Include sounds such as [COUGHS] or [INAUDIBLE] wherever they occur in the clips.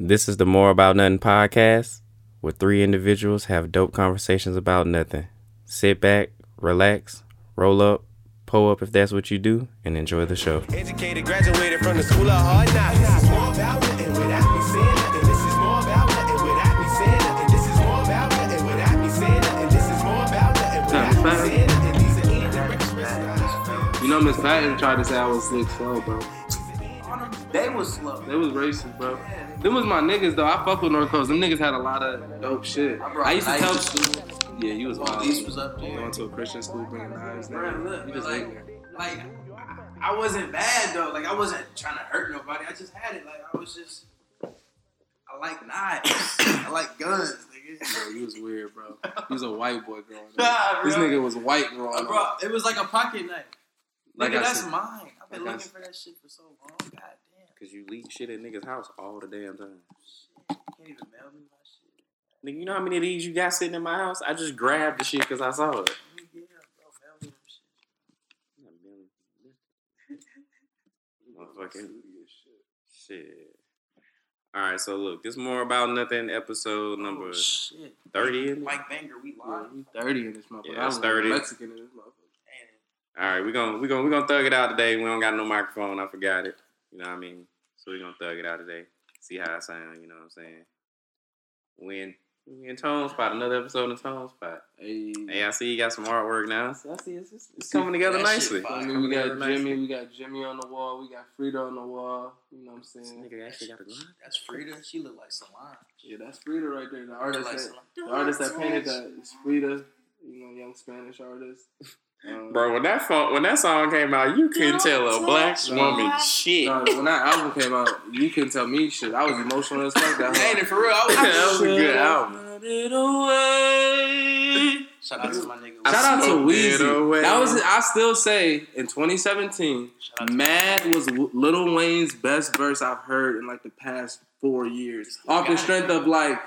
This is the More About Nothing podcast, where three individuals have dope conversations about nothing. Sit back, relax, roll up, pull up if that's what you do, and enjoy the show. Educated, graduated from the school of hard knocks. More about nothing without me saying nothing. This is more about nothing without me saying nothing. This is more about nothing without me saying nothing. This is more about nothing without me saying nothing. These are indirect expressions. You know, Miss Patton tried to say I was slick slow, bro. They was slow. They was racist, bro. Them was my niggas though. I fuck with North Coast. Them niggas had a lot of dope shit. I I used to tell. to. Yeah, you was wild. these was up there. Going to a Christian school, bringing knives. Bro, look, You just like, like I wasn't bad though. Like I wasn't trying to hurt nobody. I just had it. Like I was just. I like knives. [COUGHS] I like guns, nigga. Bro, you was weird, bro. You was a white boy growing up. [LAUGHS] Nah, This nigga was white growing Uh, up. bro, it was like a pocket knife. Like Nigga, I that's said- mine. I've been like looking for that shit for so long. God damn. Cause you leave shit at niggas' house all the damn time. Shit. Can't even mail me my shit. Nigga, you know how many of these you got sitting in my house? I just grabbed the shit because I saw it. Yeah, bro, mail me them shit. [LAUGHS] Motherfucking shit. All right, so look, this more about nothing. Episode oh, number Oh, shit. thirty. Mike Banger, we Yeah, live. you 30 in this motherfucker. Yeah, I it's 30. Mexican in this motherfucker. All right, we gonna we gonna we gonna thug it out today. We don't got no microphone. I forgot it. You know what I mean? So we're gonna thug it out today. See how it sound. You know what I'm saying? We in we in Tone Spot. Another episode in Tone Spot. Hey, Hey, I see you got some artwork now. So I see it's, it's, it's coming together That shit nicely. I mean, we got Jimmy, nicely. we got Jimmy on the wall, we got Frida on the wall. You know what I'm This saying? nigga actually got a gun. That's Frida. She look like Solange. Yeah, that's Frida right there. The artist, like that, Solange. the artist that painted that is Frida. You know, young Spanish artist. [LAUGHS] Um, Bro, when that phone, when that song came out, you couldn't tell a black No. woman shit. No, when that album came out, you couldn't tell me shit. I was emotional as fuck. That Ain't it for real? I was, [LAUGHS] That was a good album. It away. Shout out to my nigga. Shout out to smoked Weezy. That was I still say in 2017, Shout out to Mad was W- Lil Wayne's best verse I've heard in like the past four years. Off the strength of like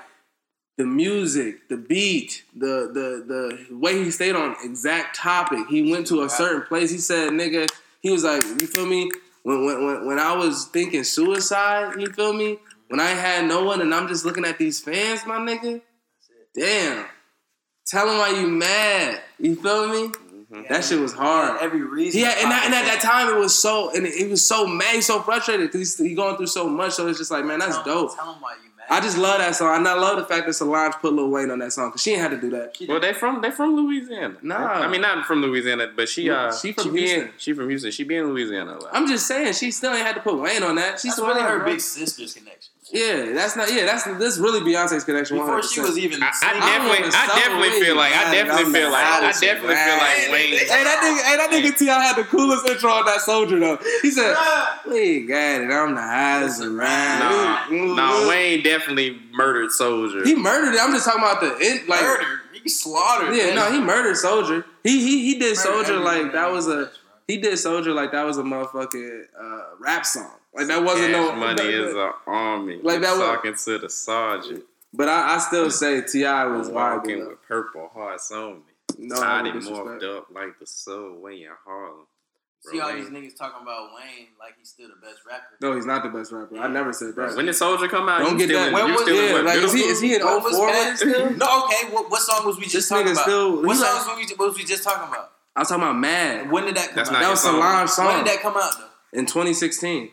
the music, the beat, the the the way he stayed on exact topic. He went to a certain place. He said, "Nigga," he was like, "You feel me?" When when when, when I was thinking suicide, you feel me? When I had no one and I'm just looking at these fans, my nigga. Damn. Tell him why you mad. You feel me? Mm-hmm. That shit was hard. Every reason. Yeah, and, that, and at that time it was so, and he was so mad, so frustrated because he's he going through so much. So it's just like, man, that's tell, dope. Tell him why you. I just love that song, and I love the fact that Solange put Lil Wayne on that song because she ain't had to do that. Well, they from they from Louisiana. Nah. I mean not from Louisiana, but she uh She from be in- Houston. she from Houston. She be in Louisiana. a lot. I'm just saying, she still ain't had to put Wayne on that. She's That's really her bro. big sister's connection. Yeah, that's not. Yeah, that's this really Beyonce's connection. Before she was even. I, I definitely, I definitely Wayne. feel like, I definitely feel like, I definitely feel like Wayne. Hey, that nigga, hey, that nigga T.I. had the coolest intro on that soldier though. He said, "We got it. I'm the highest around." Nah, nah, Wayne definitely murdered Soldier. He murdered it. I'm just talking about the end, like. murdered. He slaughtered. Yeah, man. no, he murdered Soldier. He he he did Murdered Soldier like that was a he did Soldier like that was a motherfucking uh, rap song. Like that wasn't Cash no money that- is an army. Like that was- talking to the sergeant. But I, I still say T.I. was walking wild. with purple hearts on me. No, Body no morphed up like the subway in Harlem. See all Bro, these niggas talking about Wayne like he's still the best rapper. No, he's not the best rapper. I never said that. When did Soldier come out? Don't get still that. in- When was- still yeah, like is he is school? he in What was 04 with bad? it still? [LAUGHS] No, okay. What, what song was we just This talking about? still- what he songs like- was we, what was we just talking about? I was talking about Mad. When did that come That's out? not That your was song. Solange when did that come out though? in 2016.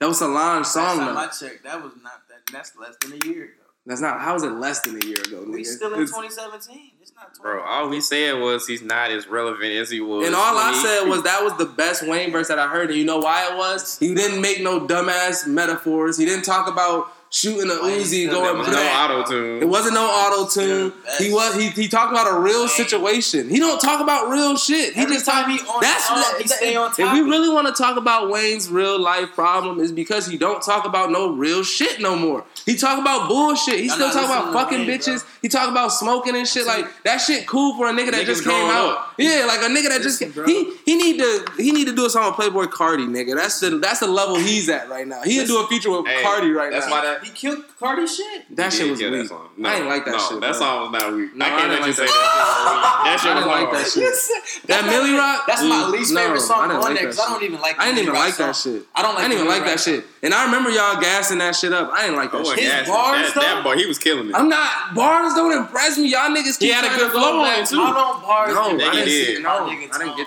That was Solange Last song time I checked, that was not that. That's less than a year ago. That's not. How was it less than a year ago? We nigga? still in It's- 2017. It's not 20. Bro, all he said was he's not as relevant as he was. And all I he- said was that was the best Wayne verse that I heard. And you know why it was? He didn't make no dumbass metaphors. He didn't talk about shooting a Wayne Uzi going was no black. auto tune. It wasn't no auto tune. best. He was he, he talked about a real Wayne. situation. He don't talk about real shit. He Every just time talk, he on that's song, that- he stay on If we really want to talk about Wayne's real life problem, is because he don't talk about no real shit no more. He talk about bullshit. He Y'all still not talk about fucking Wayne, bitches. bro. He talk about smoking and shit. Like that shit cool for a nigga that Niggas just came out. up. Yeah, like a nigga that just Listen, bro. he he need to he need to do a song with Playboi Carti, nigga. That's the that's the level he's at right now. He'll do a feature with Hey, Cardi right that's now. why that rap. He killed Carti shit. That shit was kill that weak. song. I ain't like that no, shit. That bro. song was not weak. No, I I can't didn't let you say that. that. That shit I was didn't like that shit. That my- Millie Rock. That's my least favorite song on there that because I don't even like. I didn't even like that shit. I don't like. I didn't even like that shit. And I remember y'all gassing that shit up. I didn't like that wasn't shit. His gassing. bars, that, that boy, he was killing it. I'm not bars don't impress me. Y'all niggas keep He had a trying good to flow on it, too. I don't bars. No, I didn't see. No, I didn't get man.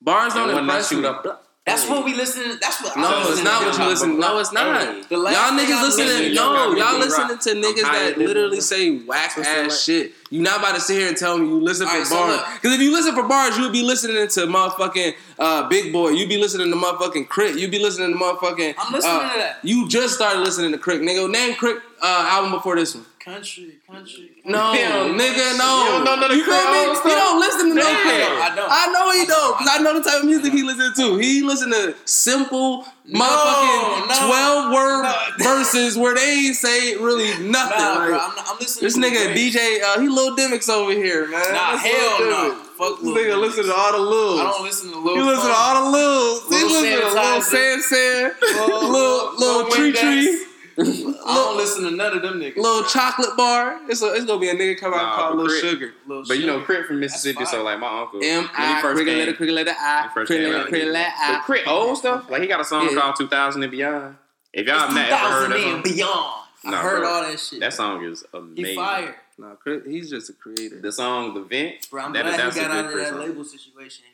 bars. It Don't wasn't impress that me. shoot up. That's what we listen. To, that's what. I No, it's not to. what you listen. No, it's not. Hey. The last Y'all niggas listening. to- No, y'all listening to niggas that literally say whack ass shit. You not about to sit here and tell me you listen for Alright, so bars. look. Because if you listen for bars, you would be listening to motherfucking uh, Big Boy. You'd be listening to motherfucking Crit. You'd be listening to motherfucking. I'm listening uh, to that. You just started listening to Crit, nigga. Name Crit uh, album before this one. Country, country. No, Damn. nigga, no. You don't know none of You feel me? old You don't listen to no Damn. Crit. I don't. I know he don't, don't. because I know the type of music he listen to. He listen to simple motherfucking no. 12 word No. [LAUGHS] verses where they ain't say really nothing. Nah, like, bro, I'm, not, I'm listening. this to nigga Drake. DJ, uh, he Lil Dimmicks over here, man. Nah, That's hell Lil no. Dimmicks. Fuck This Lil nigga Dimmicks. listen to all the Lils. I don't listen to Lil. He listen to all the Lils. He listen to Lil Sanitizer. San San, Lil- Lil Lil Lil Tree Tree. I don't listen to none of them niggas. Little chocolate bar. It's, a, it's gonna be a nigga come out Nah, called but Little Crit- Sugar. Lil But you know, Sugar. Crit from Mississippi, so like my uncle. M when he I first cricket came, letter cricket letter I he first cricket letter out. cricket letter But I. Crit ah. old stuff, like he got a song Yeah. called 2000 and Beyond. If y'all have It's not ever heard 2000 that and song, beyond. I heard bro. all that shit. that song is He amazing. fired. Nah, Crit, he's just a creator. The song The Vent, Bro, I'm that, glad that's he a got good out of that song. label situation.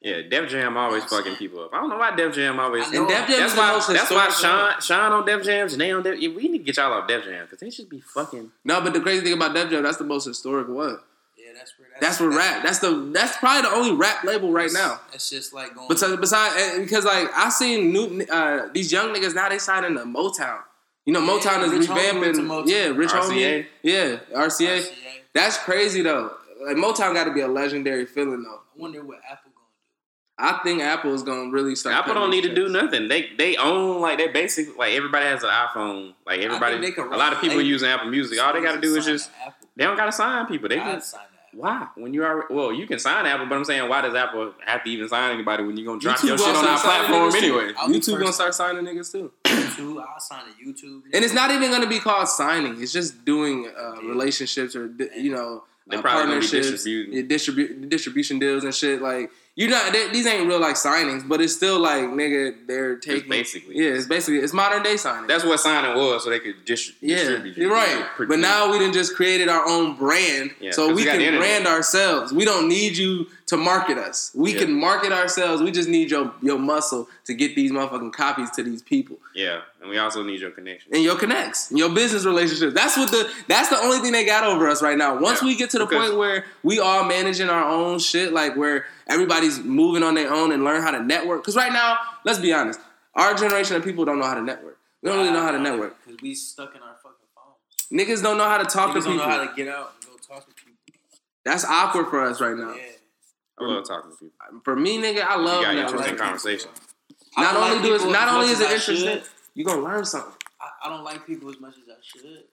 He back in. Yeah, Def Jam always I'm fucking saying. people up. I don't know why Def Jam always. I know. And Def Jam That's is the why. most That's why historic Sean, Sean on Def Jam, Jhené on Def. Yeah, we need to get y'all off Def Jam because they should be fucking. No, but the crazy thing about Def Jam, that's the most historic one. Yeah, that's where. That's where rap. That's the. That's probably the only rap label right now. That's just like going. Besides, besides, because like I seen new uh, these young niggas now they signing to Motown. You know, Yeah, Motown is Rich revamping. went to Motown. Yeah, Rich RCA. Homie. Yeah, RCA. RCA. That's crazy though. Like Motown got to be a legendary feeling though. I wonder what Apple gonna I think Apple is gonna really start. Apple don't need these to do nothing. They they own like they basically like everybody has an iPhone. Like everybody, they could a lot of people relate. using Apple Music. All they got to do is just they don't got to sign people. They I'd just sign that. why when you are well you can sign Apple, but I'm saying why does Apple have to even sign anybody when you're gonna drop YouTube your shit on our platform anyway? I'll YouTube gonna start signing niggas too. [COUGHS] YouTube. I'll sign a YouTube. And it's not even gonna be called signing. It's just doing uh, relationships or you know They uh, probably gonna be partnerships, distributing. distribu- distribution deals and shit. Like you not they, these ain't real like signings, but it's still like nigga they're taking basically. yeah. It's basically it's modern day signing. That's what signing was, so they could distri- yeah, distribute. you, you're right. know, But now we done just created our own brand, Yeah, so we can brand ourselves. We don't need you to market us. We Yeah. can market ourselves. We just need your your muscle to get these motherfucking copies to these people. yeah, and we also need your connection. and your connects, and your business relationships. That's what the that's the only thing they got over us right now. Once Yeah, we get to the because- point where we all managing our own shit, like where everybody's moving on their own and learn how to network. Because right now, let's be honest, our generation of people don't know how to network. We don't really know how to network. because we stuck in our fucking phones. Niggas don't know how to talk Niggas to don't people. know how to get out and go talk to people. That's awkward for us right now. Yeah. I love talking to people. Uh, for me, nigga, I love You got networking. interesting people, conversation. I Not don't only like do it, people not only is it interesting, should. you gonna learn something. I, I don't like people as much as I should,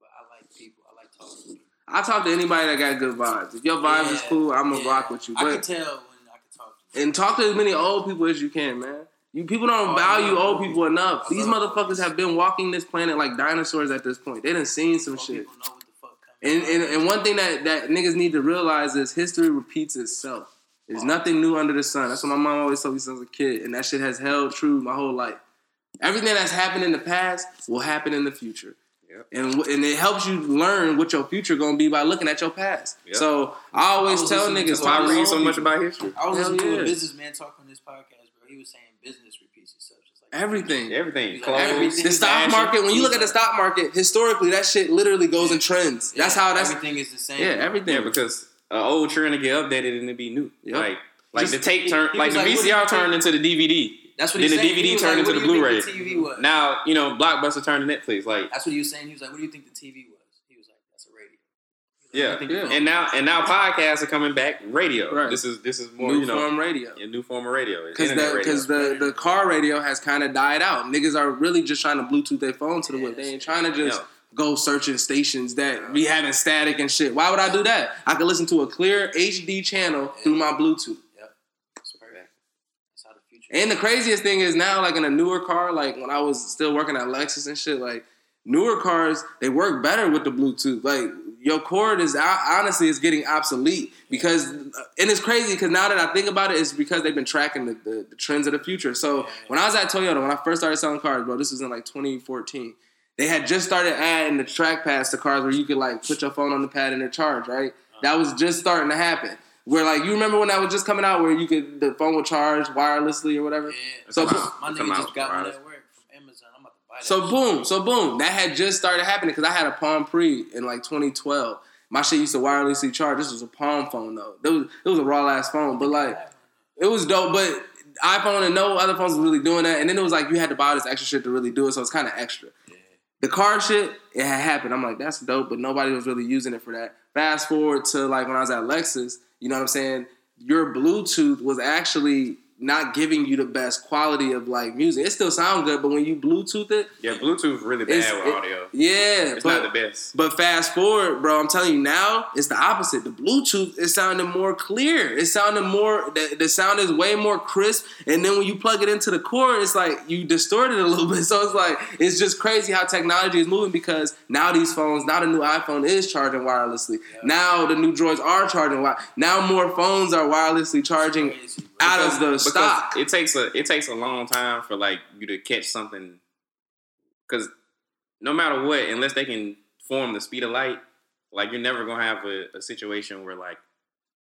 but I like people. I like talking to people. I talk to anybody that got good vibes. If your vibes is cool, I'm gonna yeah. rock with you. I can tell when I can talk to you. and talk to as many old people as you can, man. You people don't Oh, value love old old people enough. I These motherfuckers old have been walking this planet like dinosaurs at this point. They done seen some Most shit. Know what the fuck. And, and and one thing that that niggas need to realize is history repeats itself. There's nothing new under the sun. That's what my mom always told me since a kid, and that shit has held true my whole life. Everything that's happened in the past will happen in the future. Yep. And, and it helps you learn what your future gonna be by looking at your past. Yep. So I always I tell niggas, why I read so much about history. I was Hell listening to yeah. a businessman talk on this podcast, bro. He was saying business repeats itself. Just like everything. Everything. Like Clothes, everything. The stock market, when you look at the stock market, historically, that shit literally goes in trends. That's Yeah, how that's everything is the same. yeah, everything. Yeah, because an old trend to get updated and it be new. Yep. Like like Just- the tape he- turned like the like, what do you VCR think- turned into the DVD. That's what Then he's the saying. DVD He turned like, into the Blu-ray. think The TV was. Now, you know, Blockbuster turned to Netflix. Like That's what he was saying. He was like, "What do you think the TV was?" He was like, "That's a radio." Like, Yeah, "What do you think yeah. and now and now podcasts are coming back radio. Right. This is this is more, new you know, form radio. a new form of radio. It's Because the because the, the car radio has kind of died out. Niggas are really just trying to Bluetooth their phone to the Yeah, whip. They ain't trying to just Yeah. Go searching stations that be having static and shit. Why would I do that? I could listen to a clear HD channel through my Bluetooth. Yep. That's perfect. That's how the And the craziest thing is now, like in a newer car, like when I was still working at Lexus and shit, like newer cars, they work better with the Bluetooth. Like your cord is honestly is getting obsolete because, uh, and it's crazy because now that I think about it, it's because they've been tracking the, the, the trends of the future. So when I was at Toyota, when I first started selling cars, bro, this was in like 2014. They had just started adding the track pads to cars where you could like put your phone on the pad and it charge, right? Uh-huh. That was just starting to happen. Where like you remember when that was just coming out, where you could the phone would charge wirelessly or whatever. Yeah. So boom. My Come nigga just got one wireless. at work from Amazon. I'm about to buy that. so shit. boom, so boom, that had just started happening because I had a Palm Pre in like 2012. My shit used to wirelessly charge. This was a Palm phone though. It was it was a raw ass phone, but like it was dope. But iPhone and no other phones was really doing that. And then it was like you had to buy this extra shit to really do it, so it's kind of extra. The car shit, it had happened. I'm like, that's dope, but nobody was really using it for that. Fast forward to like when I was at Lexus, you know what I'm saying? Your Bluetooth was actually not giving you the best quality of like music. It still sounds good, but when you Bluetooth it, Yeah, Bluetooth really bad with it- audio. yeah, It's but, not the best. but fast forward, bro, I'm telling you now, it's the opposite. The Bluetooth is sounding more clear. It sounded more. The, the sound is way more crisp. And then when you plug it into the core, it's like you distort it a little [LAUGHS] bit. So it's like it's just crazy how technology is moving because now these phones, now the new iPhone is charging wirelessly. Now the new Droids are charging. Now more phones are wirelessly charging Out of the stock. It takes a it takes a long time for like you to catch something. Because no matter what, unless they can form the speed of light, like you're never gonna have a, a situation where like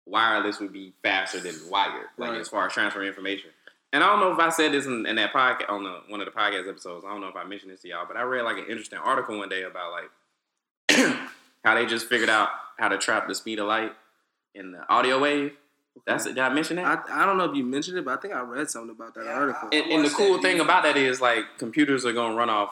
wireless would be faster than wired, like Right. as far as transferring information. And I don't know if I said this in, in that podcast on the, one of the podcast episodes. I don't know if I mentioned this to y'all, but I read like an interesting article one day about like [CLEARS THROAT] how they just figured out how to trap the speed of light in the audio wave. That's it. did I mention that? I, I don't know if you mentioned it, but I think I read something about that Yeah, article. And, and the cool thing video. about that is like computers are gonna run off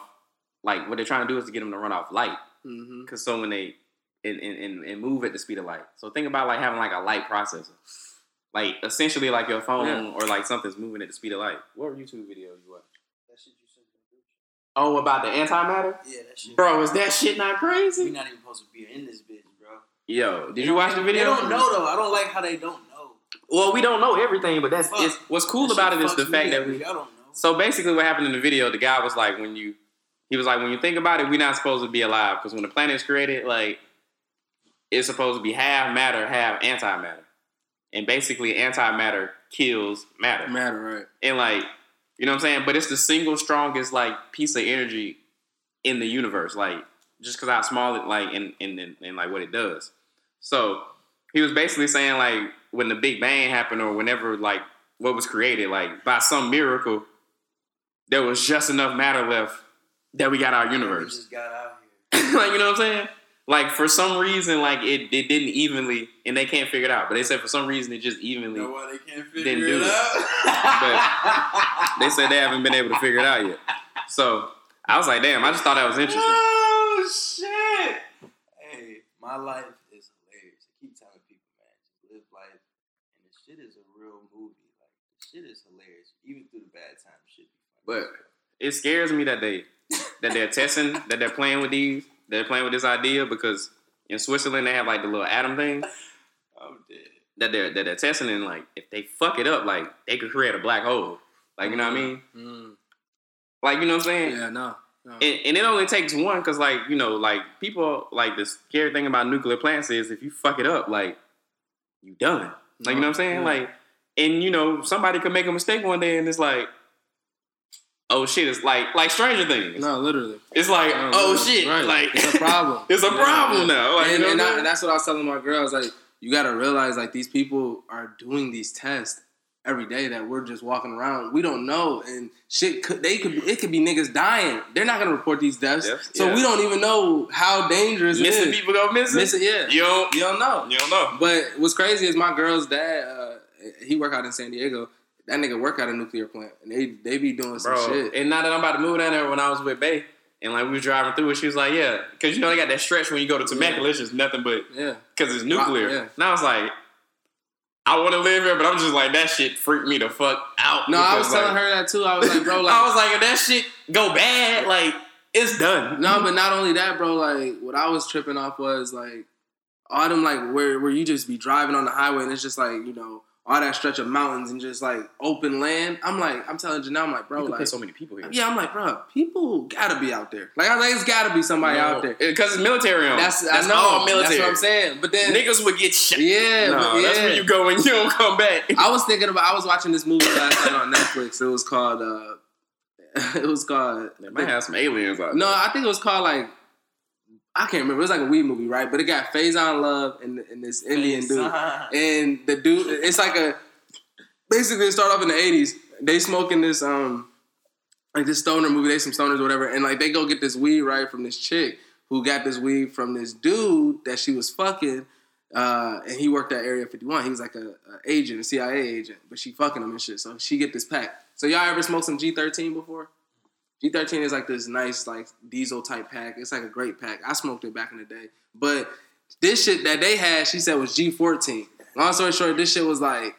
like what they're trying to do is to get them to run off light mm-hmm. because so when they and, and, and, and move at the speed of light. So think about like having like a light processor, like essentially like your phone Yeah. or like something's moving at the speed of light. What YouTube video you watch? That shit you sent me in the group chat. Oh, about the antimatter, Yeah, that shit. bro. Is that shit not crazy? We're not even supposed to be in this bitch, bro. Yo, did you watch the video? They don't know though. I don't like how they don't know. Well, we don't know everything, but that's what's cool That about it is the fact that we Y'all don't know. So basically, what happened in the video, the guy was like, when you, he was like, when you think about it, we're not supposed to be alive because when the planet is created, like, it's supposed to be half matter, half antimatter, and basically, antimatter kills matter, Matter, right? and like, you know what I'm saying? But it's the single strongest like piece of energy in the universe, like, just because how small it like and and and, and like what it does. So he was basically saying like when the Big Bang happened or whenever like what was created, like by some miracle, there was just enough matter left that we got our universe. got [LAUGHS] like you know what I'm saying? Like for some reason, like it, it didn't evenly, and they can't figure it out. But they said for some reason it just evenly. know why they can't figure Didn't it do it. out? [LAUGHS] They said they haven't been able to figure it out yet. So I was like, damn, I just thought that was interesting. Oh shit! Hey, my life is hilarious. I keep telling people, man, just live life, and this shit is a real movie. Like this shit is hilarious, even through the bad times. Shit. be funny. But it scares me that they that they're testing that they're playing with these they're playing with this idea because in Switzerland they have like the little atom thing dead. that they're that they're testing and like if they fuck it up like they could create a black hole like you know what I mean Mm. like you know what I'm saying Yeah, no. no. and, and it only takes one because like you know like people like the scary thing about nuclear plants is if you fuck it up like you done like you know what I'm saying Yeah. like and you know somebody could make a mistake one day and it's like oh shit it's like like Stranger Things no, literally. it's like No, oh literally. shit Right. like it's a problem. [LAUGHS] it's a Yeah, problem now like, and, you know and, what I- and that's what I was telling my girls. Like, you got to realize, like, these people are doing these tests every day that we're just walking around. We don't know, and shit. Could, they could. It could be niggas dying. They're not gonna report these deaths, Deaths, so yeah. we don't even know how dangerous missing is. people go missing Missing, yeah. you don't You don't know. you don't know But what's crazy is my girl's dad. Uh, he work out in San Diego. That nigga work at a nuclear plant, and they they be doing some bro shit. and now that I'm about to move down there when I was with Bay and like we was driving through it she was like yeah because you know they got that stretch when you go to Temecula it's just nothing but yeah, because it's nuclear. yeah. And I was like, I want to live here, but I'm just like that shit freaked me the fuck out. no, I was because, telling her that too. I was like, bro, [LAUGHS] like, I was like, if that shit go bad, like it's done. No, but not only that, bro. Like what I was tripping off was like all them like where where you just be driving on the highway and it's just like you know all that stretch of mountains and just like open land. I'm like, I'm telling Janelle, I'm like, bro, you could like, put so many people here. yeah, I'm like, bro, people gotta be out there. Like, I like, it's gotta be somebody out there. because it's military. On. That's, that's I know. all military. That's what I'm saying. But then, Niggas would get shot. yeah, no, but that's where you go when you don't come back. I was thinking about. I was watching this movie last night on Netflix. It was called. uh [LAUGHS] It was called. They might have some aliens out No, there. I think it was called like. I can't remember. It was like a weed movie, right? But it got Faizon Love and, and this Indian dude. And the dude, it's like a. Basically, it started off in the '80s. They smoking this um, like this stoner movie. They some stoners or whatever, and like they go get this weed right from this chick who got this weed from this dude that she was fucking. Uh, and he worked at Area 51. He was like a, a agent, a CIA agent, but she fucking him and shit. So she get this pack. So y'all ever smoked some G13 before? G13 is like this nice like diesel type pack. It's like a great pack. I smoked it back in the day, but this shit that they had, she said was G14. Long story short, this shit was like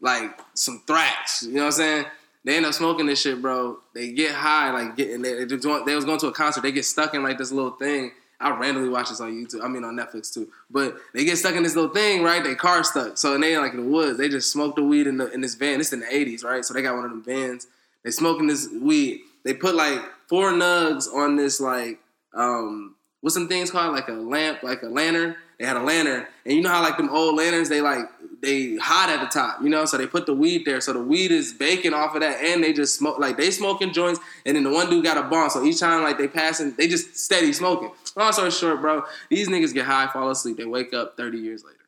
like some thrax. You know what I'm saying? They end up smoking this shit, bro. They get high, like getting they, they, they was going to a concert. They get stuck in like this little thing. I randomly watch this on YouTube. I mean on Netflix too. But they get stuck in this little thing, right? They car stuck. So and they like in the woods. They just smoked the weed in the in this van. It's in the 80s, right? So they got one of them vans. They smoking this weed. They put like four nugs on this like um what's some things called like a lamp, like a lantern. They had a lantern, and you know how like them old lanterns, they like they hot at the top, you know. So they put the weed there, so the weed is baking off of that, and they just smoke like they smoking joints, and then the one dude got a bomb. So each time like they passing, they just steady smoking. Long story short, bro, these niggas get high, fall asleep, they wake up thirty years later.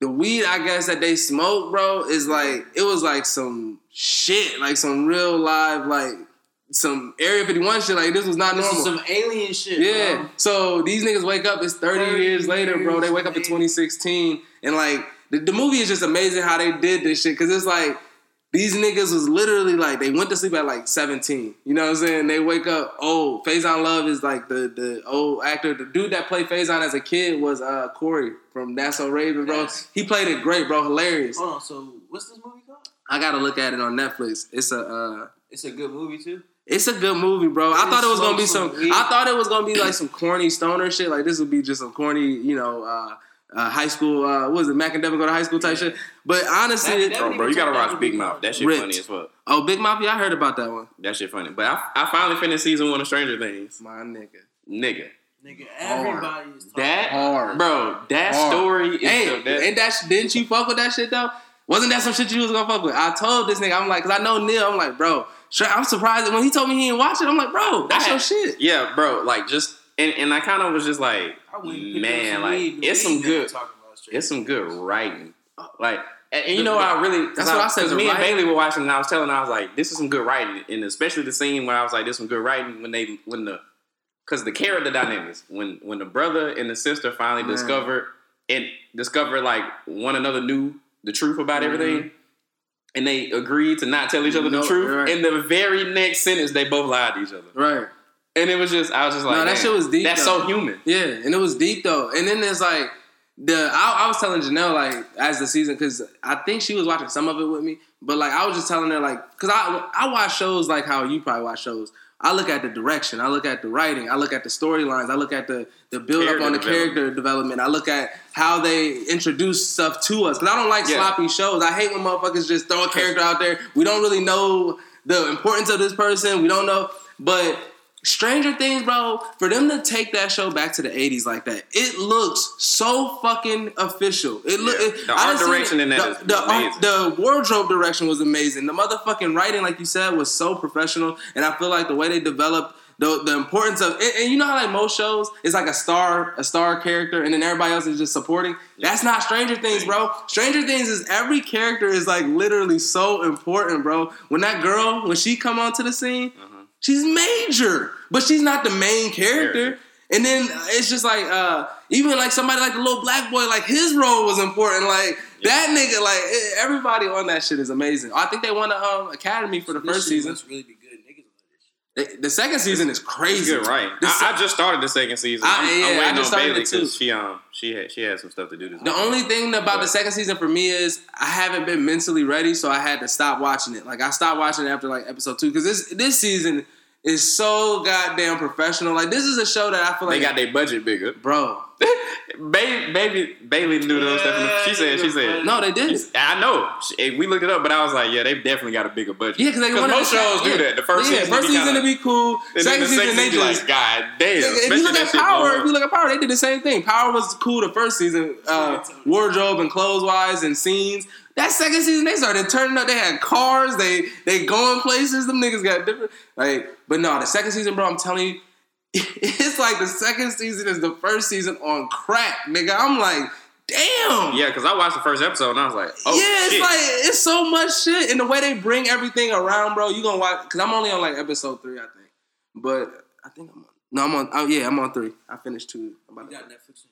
The weed, I guess that they smoke, bro, is like it was like some shit, like some real live, like some Area 51 shit. Like this was not This normal. is some alien shit. Yeah. bro. So these niggas wake up. It's 30, 30 years later, bro. They wake up in 2016, and like the, the movie is just amazing how they did this shit because it's like these niggas was literally like they went to sleep at like 17. You know what I'm saying? They wake up. Oh, Faizon Love is like the the old actor. The dude that played Faison as a kid was uh Corey from That's So Raven, bro. Yes. He played it great, bro. Hilarious. Hold on. So what's this movie called? I gotta look at it on Netflix. It's a. uh It's a good movie too. it's a good movie, bro. I thought it was gonna be some. weed. I thought it was gonna be like some corny stoner shit. Like this would be just some corny, you know, uh, uh, high school. Uh, what was it? Mac and Devin go to high school type shit. But honestly, Mac it- and Devin Oh, bro, you gotta watch Big Mouth. That shit ripped. funny as fuck. oh, Big Mafia, I heard about that one. That shit funny. But I, I finally finished season one of Stranger Things. My nigga, Nigga. Nigga, everybody is talking. That Hard. bro, that Hard. story is hey, the, that, ain't that? sh- Didn't you fuck with that shit though? Wasn't that some shit you was gonna fuck with? I told this nigga, I'm like, cause I know Neil. I'm like, bro, I'm surprised when he told me he didn't watch it. I'm like, bro, that's I your shit. Yeah, bro, like just and, and I kind of was just like, I went and picked up man, like weed, it's some good, it's some good writing. Like, and, and you know, I really That's what I said. Me and Bailey were watching, and I was telling, her, I was like, this is some good writing, and especially the scene where I was like, this is some good writing when they when the because the character dynamics when when the brother and the sister finally Man. discovered and discovered like one another knew the truth about Mhm. everything. And they agreed to not tell each other No, the truth. right. In the very next sentence, they both lied to each other. Right. And it was just, I was just like, No, that shit was deep, That's though." so human. Yeah, and it was deep though. And then there's like the I, I was telling Janelle like as the season because I think she was watching some of it with me, but like I was just telling her like because I I watch shows like how you probably watch shows. I look at the direction, I look at the writing, I look at the storylines, I look at the the build up on the character development. I look at how they introduce stuff to us because I don't like Yeah. sloppy shows. I hate when motherfuckers just throw a character out there. We don't really know the importance of this person. We don't know, but Stranger Things, bro, for them to take that show back to the 80s like that, it looks so fucking official. It look Yeah. it- The I art direction it. in that the, is the, amazing. the wardrobe direction was amazing. The motherfucking writing, like you said, was so professional. And I feel like the way they developed the, the importance of and, and you know how like most shows it's like a star a star character and then everybody else is just supporting that's not stranger things bro stranger things is every character is like literally so important bro when that girl when she come onto the scene Uh-huh. She's major but she's not the main character Character. and then it's just like uh even like somebody like the little black boy like his role was important. Like that nigga like everybody on that shit is amazing. I think they won an um, academy for the This first season. must really be good. Niggas love this shit. The, the second season is crazy good, right? Se- I, I just started the second season. I- I'm, yeah, I'm I just on Bailey because she um she had she had some stuff to do this. The only thing about the second season for me is I haven't been mentally ready, so I had to stop watching it. Like I stopped watching it after like episode two because this this season is so goddamn professional. Like this is a show that I feel like they got their budget bigger. bro. [LAUGHS] baby, Bailey knew those the- She said, she said, No, they didn't. I know. She- We looked it up, but I was like, yeah, they definitely got a bigger budget. Yeah, because they most shows do yeah. that. The first yeah, season, first season to be cool. Second the season second they season, just like, God damn. If you look at Power, if you look at Power, they did the same thing. Power was cool the first season, uh, wardrobe and clothes wise and scenes. That second season, they started turning up. They had cars. They they going places. Them niggas got different. Like, but no, the second season, bro. I'm telling you, [LAUGHS] it's like the second season is the first season on crack, nigga. I'm like, damn. Yeah, because I watched the first episode and I was like, oh, yeah, it's shit. like it's so much shit, and the way they bring everything around, bro. You gonna watch? Because I'm only on like episode three, I think. But I think I'm on. No, I'm on. Oh yeah, I'm on three. I finished two. I'm about You got Netflix on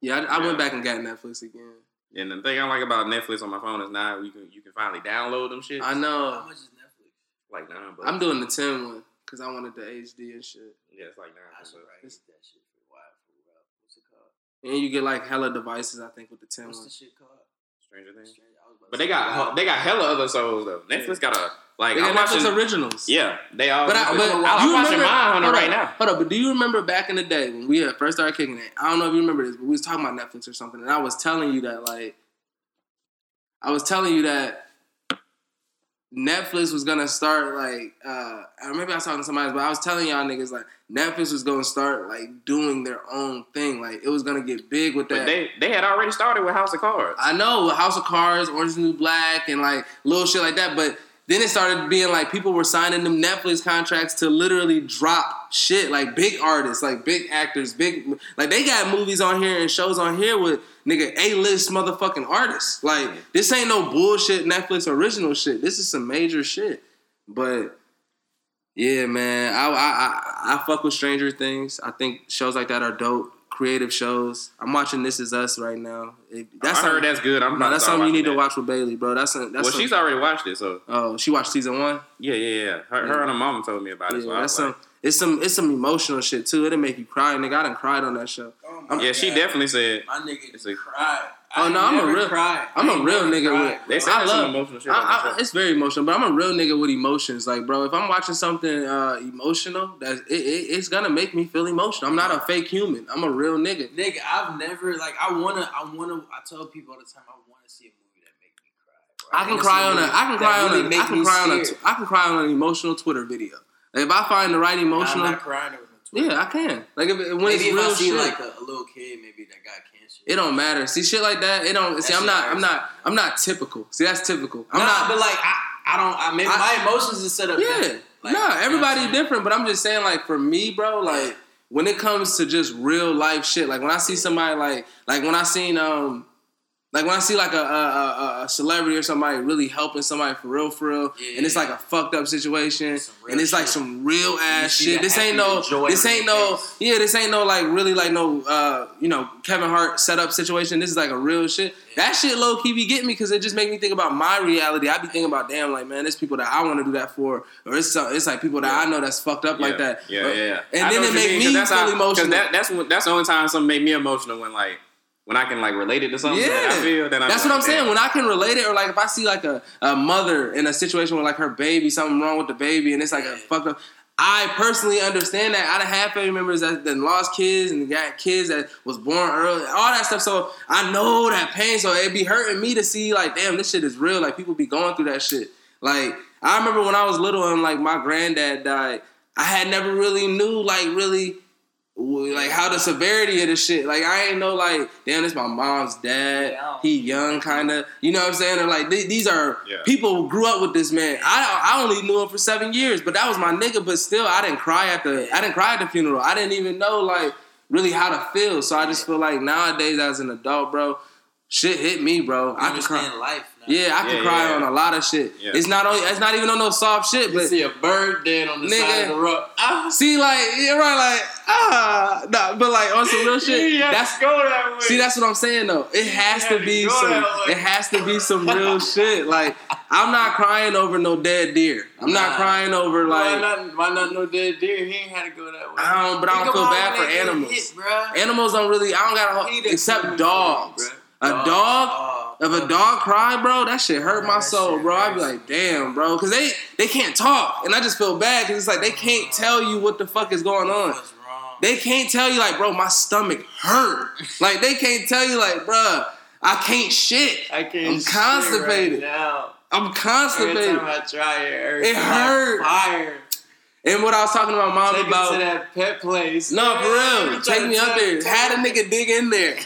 yeah, I, I Yeah. went back and got Netflix again. And the thing I like about Netflix on my phone is now you can you can finally download them shit. I phone. How know. much is Netflix? Like nine bucks. I'm doing the 10 one because I wanted the HD and shit. Yeah, it's like nine I bucks. should that shit for a while. For real. What's it called? And you get like hella devices, I think, with the 10 What's one. the shit called? Stranger Things. Strange- I was about to But they got wow. they got hella other shows though. Netflix got a like They I'm got watching. Netflix originals. Yeah, they all. But, I, but I'm you watching remember, Mindhunter hold right up, now. Hold up, but do you remember back in the day when we had first started kicking it? I don't know if you remember this, but we was talking about Netflix or something, and I was telling you that like, I was telling you that Netflix was gonna start like, uh, or maybe I was talking to somebody, else, but I was telling y'all niggas like Netflix was gonna start like doing their own thing, like it was gonna get big with that. But they they had already started with House of Cards. I know House of Cards, Orange New Black, and like little shit like that. But then it started being like people were signing them Netflix contracts to literally drop shit like big artists, like big actors, big like they got movies on here and shows on here with nigga A list motherfucking artists. Like this ain't no bullshit Netflix original shit. This is some major shit. But yeah, man, I I I, I fuck with Stranger Things. I think shows like that are dope. Creative shows. I'm watching This Is Us right now. It, I heard that's good. I'm no, that's something you need to watch with Bailey, bro. That's a, that's Well, a- she's already watched it, so oh, she watched season one. yeah, yeah, yeah. Her, her and her mom told me about it. Yeah, I that's was like, some. It's some. It's some emotional shit too. It'll make you cry, nigga. I done cried on that show. Oh my yeah, she definitely said. My nigga It's a- cried. Oh, I no, I'm a real- Cried. I'm a real nigga with- They said I love- emotional shit. I, I, it's very emotional, but I'm a real nigga with emotions. Like, bro, if I'm watching something uh, emotional, that it, it, it's gonna make me feel emotional. I'm not a fake human. I'm a real nigga. Nigga, I've never like I wanna I wanna I tell people all the time I wanna see a movie that make me cry. Bro. I can cry on a I can cry on really a. can cry on a. I can cry on an emotional Twitter video. Like, if I find the right emotional, I'm not crying over Twitter. yeah, I can. Like if, when Maybe it's if real I see shit. like a, a little kid maybe that got cancer. It don't matter. See shit like that. It don't. see, I'm not. I'm not. I'm not typical. See, that's typical. I'm nah, not. but like I, I don't. I mean, I- my emotions is set up. yeah. different. Like, nah. what Everybody I'm different. But I'm just saying, like for me, bro. Like when it comes to just real life shit. Like when I see somebody, like like when I seen um. Like when I see like a, a, a, celebrity or somebody really helping somebody for real, for real, Yeah, and it's like a fucked up situation, and it's like shit. some real ass shit. This ain't no, this ain't no, face. yeah, this ain't no like really like no, uh, you know, Kevin Hart setup situation. This is like a real shit. That shit low key be getting me because it just make me think about my reality. I be thinking about damn, like man, there's people that I want to do that for, or it's some, it's like people that I know that's fucked up like that. Yeah, yeah, yeah. And I then it make mean, me feel emotional. That, that's that's the only time something make me emotional when like when I can like relate it to something that I feel. Then I'm That's what I'm saying. When I can relate it, or like if I see like a, a mother in a situation where like her baby, something wrong with the baby, and it's like a fucked up. I personally understand that. I done had family members that, that lost kids and got kids that was born early, all that stuff. So I know that pain. So it'd be hurting me to see like, damn, this shit is real. Like people be going through that shit. Like I remember when I was little and like my granddad died. I had never really knew like really like how the severity of the shit. Like I ain't know like damn, this my mom's dad. He young kind of. You know what I'm saying? Or like th- these are Yeah. people who grew up with this man. I I only knew him for seven years, but that was my nigga. But still, I didn't cry at the I didn't cry at the funeral. I didn't even know like really how to feel. So I just feel like nowadays as an adult, bro, shit hit me, bro. I I can cry. life. Now. Yeah, I can Yeah, cry yeah. on a lot of shit. Yeah. It's not only it's not even on no soft shit, You but see a bird dead on the Nigga. side of the road. Ah, See, like, you're right, like, ah, nah, but like on some real shit. [LAUGHS] That's go that way. see, that's what I'm saying though. It has to have to be some. It has to be some real [LAUGHS] shit. Like, I'm not crying over no dead deer. I'm not Nah. crying over why like. not? Why not no dead deer? He ain't had to go that way. I don't, but I don't feel bad for animals. hit, bruh. Animals don't really. I don't got He to except dogs. bruh. A dog. Oh, If a dog cry, bro, that shit hurt my soul, bro. I'd be like, damn, bro, because they they can't talk, and I just feel bad because it's like they can't tell you what the fuck is going on. They can't tell you like, bro, my stomach hurt. [LAUGHS] like they can't tell you like, bro, I can't shit. I can't. I'm shit constipated. right now. I'm constipated. Every time I try it, hurts It like hurt. Fire. And what I was talking to my mom Take about. to that pet place. No, for real. Take me up there. Had a nigga dig in there.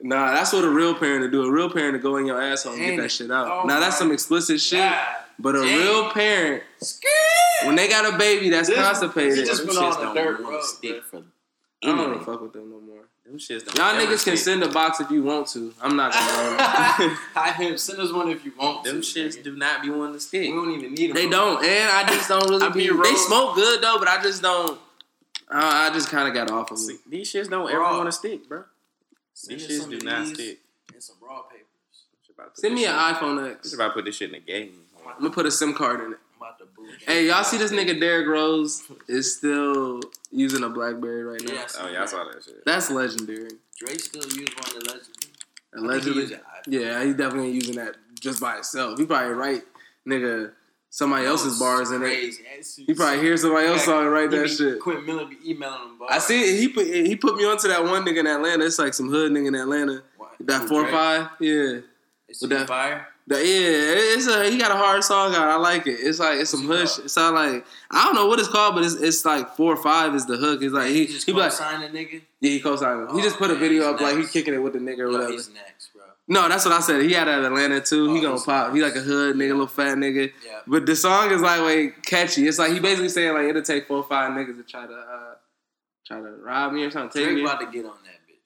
Nah, that's what a real parent to do. A real parent to go in your asshole and get that it? shit out. Oh now that's some explicit shit. God. But a Dang. real parent, when they got a baby that's This- constipated, just Them on shits don't dirt want to stick for I don't wanna fuck with them no more. Them shits don't Y'all niggas can send a box if you want to. I'm not gonna. Hi [LAUGHS] him. Send us one if you want Them to. shits nigga. do not be wanting to stick. We don't even need them. they don't, and I just don't really [LAUGHS] I be. be They smoke good though, but I just don't. I, I just kind of got off of it. These shits don't ever want to stick, bro. Send These shits do not stick. And some raw papers. About to put Send me an iPhone X. I'm about to put this shit in the game. I'm gonna put a SIM card in it. I'm about to boot. Hey, y'all see this nigga Derrick Rose is still using a BlackBerry right now? Oh, yeah, Oh, y'all saw that shit. That's legendary. Drake still used one allegedly. I think he Allegedly. used an iPhone. Yeah, he definitely using that just by itself. He probably write nigga somebody That else's bars in it. He probably hears somebody else song and write He that shit. Quentin Miller be emailing him bars. I see it. He put he put me onto that one nigga in Atlanta. It's like some hood nigga in Atlanta. What? That four Drake? five. Yeah. Is With that- fire? That, yeah, it's a he got a hard song out. I like it. It's like it's some What's it hush. called? It's not like I don't know what it's called, but it's it's like four or five is the hook. It's like he He just he like signed a nigga. yeah he co-signed. he Oh, just put a video up like he kicking it with the nigga or Yo, whatever. he's next. No, that's what I said. He had Atlanta too. he Oh, gonna he's pop. He like a hood nigga, little fat nigga. Yeah. But the song is like way catchy. It's like he basically saying like it'll take four or five niggas to try to uh try to rob me or something. Take Drake me. about to get on that bitch.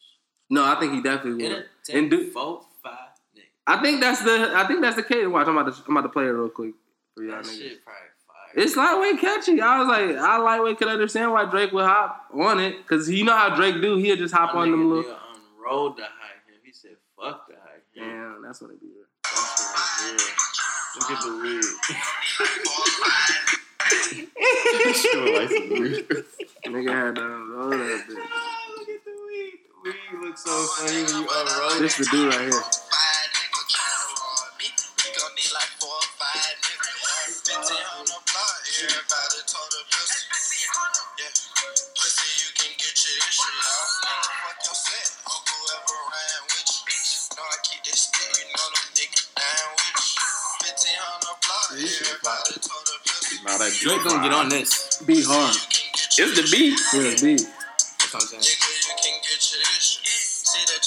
No, I think he definitely will. And do- four, five niggas. I think that's the I think that's the case. Watch, I'm about to I'm about to play it real quick for y'all That niggas. shit probably fire. It's lightweight catchy. I was like, I lightweight could understand why Drake would hop on it because you know how Drake do. He'll just hop My on them little. unrolled the high him. He said, "Fuck the high him." Damn, that's what it be. That shit was real. Look at the wig. Sure, like some Nigga had to roll that bitch. Look at the wig. The wig looks so funny when you unroll This the dude right here. Drake gonna get on this. Be hard. You can get It's the beat. Yeah, beat. That's what I'm saying. Nigga, you can get your issue. See that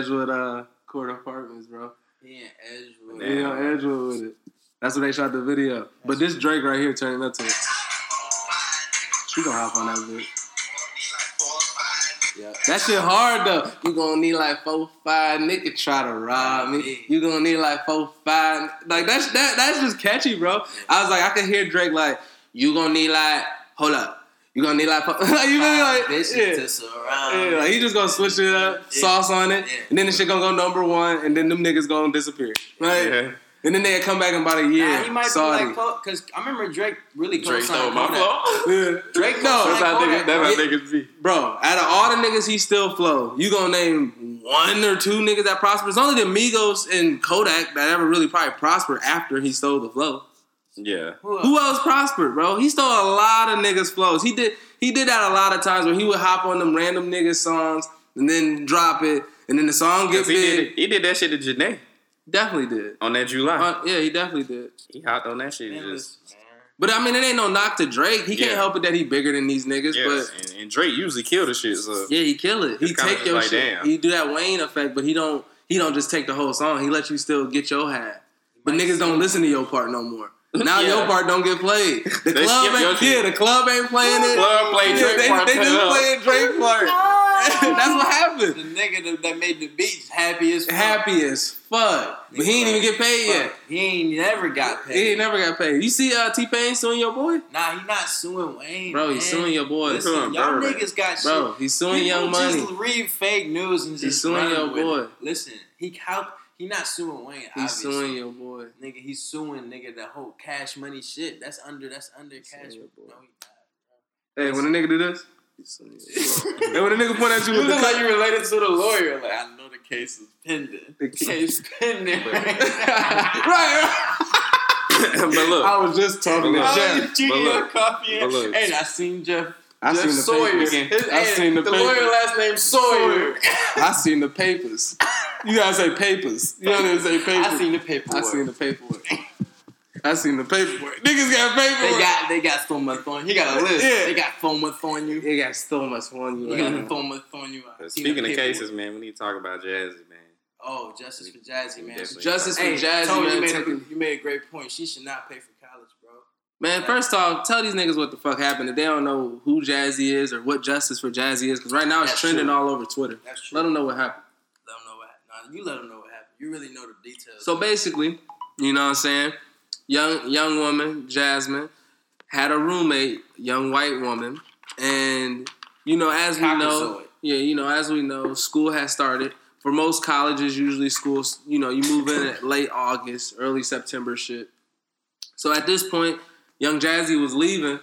Edgewood uh, Court Apartments, bro. He in Edgewood. He on Edgewood with it. That's where they shot the video. But this Drake right here turning up to it. She gonna hop on that bitch. Yeah. That shit hard though. You gonna need like four, five nigga try to rob me. You gonna need like four, five. Like that's that that's just catchy, bro. I was like, I could hear Drake like, you gonna need like, hold up. You gonna need [LAUGHS] ah, like, four, like you really like, Bitches yeah. to surround. Yeah, like he just gonna switch it up, Yeah. sauce on it, Yeah. and then the shit gonna go number one, and then them niggas gonna disappear. Right? Yeah. And then they come back in about a year. Nah, he might Saudi. be like, because I remember Drake really Drake stole my flow. yeah. [LAUGHS] Drake no, That's how Kodak. niggas, that's how niggas be. Bro, out of all the niggas he still flow, you gonna name one or two niggas that prosper? It's only the Migos and Kodak that ever really probably prospered after he stole the flow. Yeah. Who else? Who else prospered, bro? He stole a lot of niggas' flows. He did he did that a lot of times where he would hop on them random niggas songs and then drop it, and then the song get 'Cause he big. did, he did that shit to Jhené Definitely did. on that July. Uh, yeah, he definitely did. he hopped on that shit. Man, just. But I mean, it ain't no knock to Drake. He can't Yeah. help it that he bigger than these niggas. yeah. But and, and Drake usually kill the shit. So Yeah, he kill it. He take your like, shit. damn. He do that Wayne effect, but he don't. He don't just take the whole song. He let you still get your half. But niggas don't listen to your part no more. [LAUGHS] Now Yeah. your part don't get played. The They club ain't. shit. Yeah, the club ain't playing it. Club play Yeah, Drake they, part, they turn just up. playing Drake part. [LAUGHS] That's what happened. The nigga that, that made the beats happy as fuck. Happy as fuck, but he ain't even get paid yet. He ain't never got paid. He ain't never got paid. You see, uh, T Pain suing your boy, Nah, he not suing Wayne. bro. man. He's suing your boy, Listen, Suing y'all Birdman. niggas got bro. shit. He's suing People Young Money. Just read fake news and just He's just suing run your with boy. it. Listen, he how he not suing Wayne. He's obviously. suing your boy. Nigga, he's suing nigga the whole cash money shit. That's under that's under suing cash. your boy. No, he not. Hey, when a nigga do this, he's suing your boy. hey, when a nigga point at you [LAUGHS] You with the look like you related to the lawyer. Like I know the case is pending. The case pending. [LAUGHS] right? but look, I was just talking to But I Jeff. was drinking but look, coffee. but look. and I seen Jeff. I Jeff seen the Sawyer. papers. His, I seen the the papers. lawyer last name Sawyer. I seen the papers. [LAUGHS] You gotta say papers. You gotta say papers. I seen the paperwork. I seen the paperwork. I seen the paperwork. Niggas got paperwork. They got they got so much on. He got a list. Yeah. They got so much on you. They got so much on you. They got so much on you. I but seen speaking of cases, man, we need to talk about Jazzy, man. Oh, justice for Jazzy, man. Justice for Hey, Jazzy, Tony, man. you made, a, you made a great point. She should not pay for college, bro. Man, first off, tell these niggas what the fuck happened. If they don't know who Jazzy is or what Justice for Jazzy is, because right now it's That's trending true. all over Twitter. That's true. Let them know what happened. Let them know what happened. Nah, you let them know what happened. You really know the details. So basically, you know what I'm saying? Young young woman, Jasmine, had a roommate, young white woman, and you know, as we know, yeah, you know, as we know, school has started. For most colleges, usually schools, you know, you move in at [LAUGHS] late August, early September shit. So at this point, young Jazzy was leaving,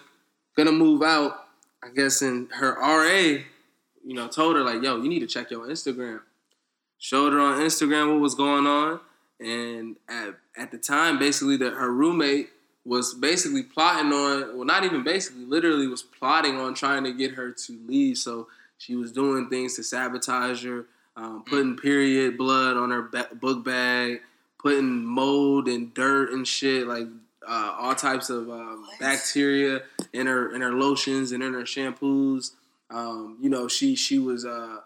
gonna move out. I guess, and her RA, you know, told her like, "Yo, you need to check your Instagram." Showed her on Instagram what was going on, and at, at the time, basically, that her roommate was basically plotting on, well, not even basically, literally was plotting on trying to get her to leave. So she was doing things to sabotage her, um, putting period blood on her ba- book bag, putting mold and dirt and shit, like uh, all types of um, bacteria in her in her lotions and in her shampoos. Um, you know, she she was uh,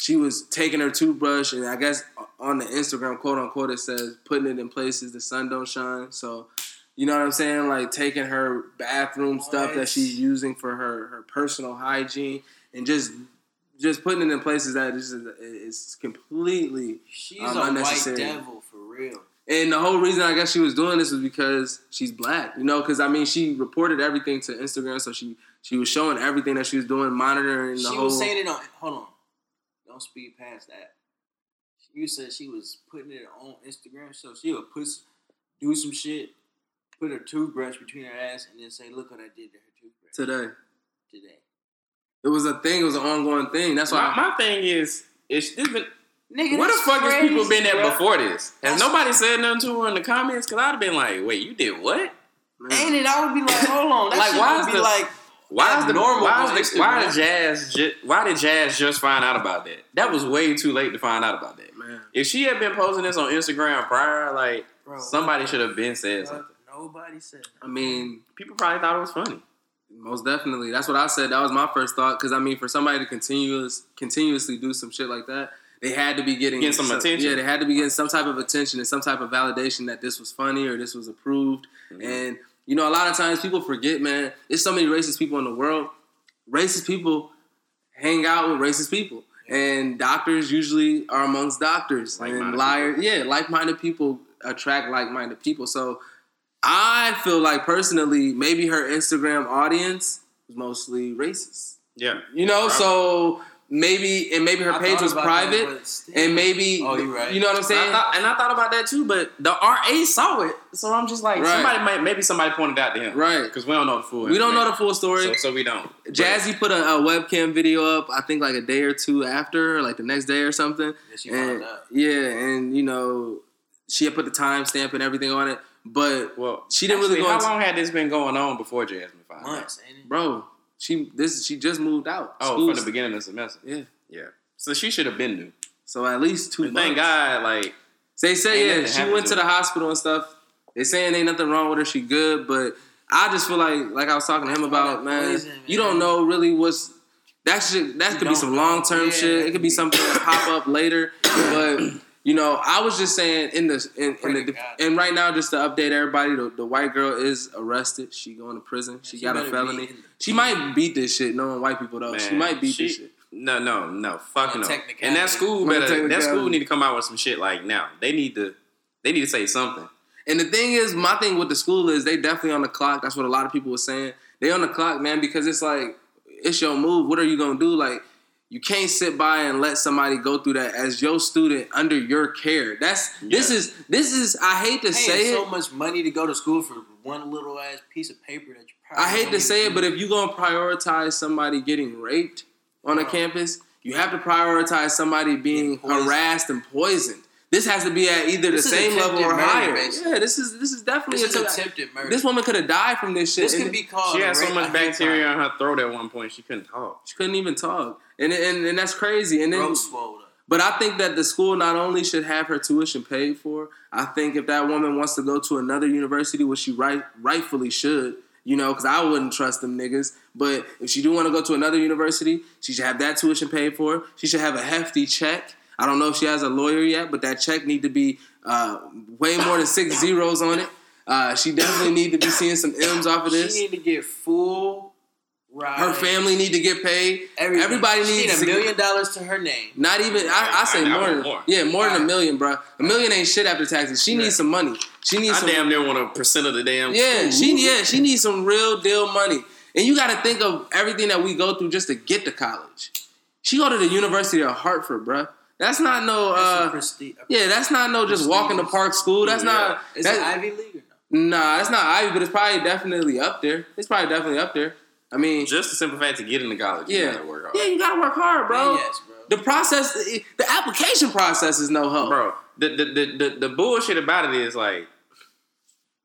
she was taking her toothbrush, and I guess on the Instagram quote unquote it says putting it in places the sun don't shine. So, you know what I'm saying? Like taking her bathroom stuff that she's using for her her personal hygiene, and just just putting it in places that is is completely. She's um, a white unnecessary. devil for real. And the whole reason I guess she was doing this was because she's black, you know. Because I mean, she reported everything to Instagram, so she she was showing everything that she was doing, monitoring the She whole. was saying it on. Hold on, don't speed past that. You said she was putting it on Instagram, so she would put do some shit, put her toothbrush between her ass, and then say, "Look what I did to her toothbrush today. today." It was a thing. It was an ongoing thing. That's why. My, my thing is, is this been, Nigga, where the that's fuck has people been at bro. before this? Has That's- nobody said nothing to her in the comments? Cause I'd have been like, wait, you did what? man. Ain't it? I would be like, hold on. That Like, shit why would is be the- like, Why is the Abnormal why, on is the, why did Jazz ju- why did Jazz just find out about that? That was way too late to find out about that. man. If she had been posting this on Instagram prior, like bro, somebody should have been the said fuck? something. Nobody said. I mean, People probably thought it was funny. most definitely. That's what I said. That was my first thought. Because I mean, for somebody to continuous continuously do some shit like that, they had to be getting Getting some attention. Yeah, they had to be getting some type of attention and some type of validation that this was funny or this was approved. Mhm. And you know, a lot of times people forget, man. There's so many racist people in the world. Racist people hang out with racist people, and doctors usually are amongst doctors and Like-minded liars. Yeah, like-minded people attract like-minded people. So I feel like personally, maybe her Instagram audience was mostly racist. Yeah. You know, Right. so maybe and maybe her I page was private, that, and maybe Oh, you right. You know what I'm I saying? thought, and I thought about that too, but the RA saw it, so I'm just like, Right. somebody might, maybe somebody pointed out to him, Right. Because we don't know the full. We don't know the full story. so, so we don't. Jazzy put a, a webcam video up, I think like a day or two after, like the next day or something. Yeah, she And, yeah, and you know, she had put the timestamp and everything on it. But Well, She didn't really actually, go How into- long had this been going on before Jasmine found? Months, ain't it? bro, she this she just moved out. Oh, School's- from the beginning of the semester. Yeah. Yeah. So she should have been new. So at least two And months. thank God, like, They say yeah, she went to to the hospital and stuff. They saying ain't nothing wrong with her. She good, but I just feel like like I was talking to him about man, poison, You don't know really what's that shit. That You could be some long term Yeah, shit. It could could be be- something that pop up later. But [CLEARS THROAT] you know, I was just saying in the in, in the to def- God. and right now just to update everybody, the, the white girl is arrested. She going to prison. She, got a felony. be in the- She might beat this shit. Knowing white people though, she might beat she- this shit. No, no, no, fuck On no. And that school better. That school need to come out with some shit like now. They need to. They need to say something. And the thing is, my thing with the school is they definitely on the clock. That's what a lot of people were saying. They on the clock, man, because it's like it's your move. What are you gonna do? Like you can't sit by and let somebody go through that as your student under your care. That's this is this is. I hate to Paying say so it. much money to go to school for one little ass piece of paper that you. I hate to say it, but if you're gonna prioritize somebody getting raped on a campus, you have to prioritize somebody being harassed and poisoned. This has to be at either This the same level or higher. basically. Yeah, this is this is definitely this is attempt- attempted murder. This woman could have died from this shit. This and can be called. She had so much bacteria crime. on her throat at one point she couldn't talk. she couldn't even talk, and and, and that's crazy. And then, Throat swelled up. but I think that the school not only should have her tuition paid for. I think if that woman wants to go to another university, which she right rightfully should, you know, because I wouldn't trust them niggas. But if she do want to go to another university, she should have that tuition paid for. She should have a hefty check. I don't know if she has a lawyer yet, but that check need to be uh, way more than six zeros on it. Uh, she definitely need to be seeing some M's off of this. She need to get full. Ride. Her family need to get paid. Everything. Everybody she needs need to- a million dollars to her name. Not even I, I say I- I more, than more. yeah, more than a million, bro. A million ain't shit after taxes. She needs some money. She needs I some damn near want a percent of the damn. yeah. school. She yeah she needs some real deal money. And you got to think of everything that we go through just to get to college. She go to the University of Hartford, bruh. That's not no That's a uh prestige. yeah. That's not no just walk in the park school. That's Yeah. not Is that, it Ivy League or no? nah. That's not Ivy, but it's probably definitely up there. It's probably definitely up there. I mean, Just the simple fact to get into college, you yeah, gotta work hard. yeah. You gotta work hard, bro. Man, yes, bro. The process, the application process is no help, bro. The, the the the the bullshit about it is like,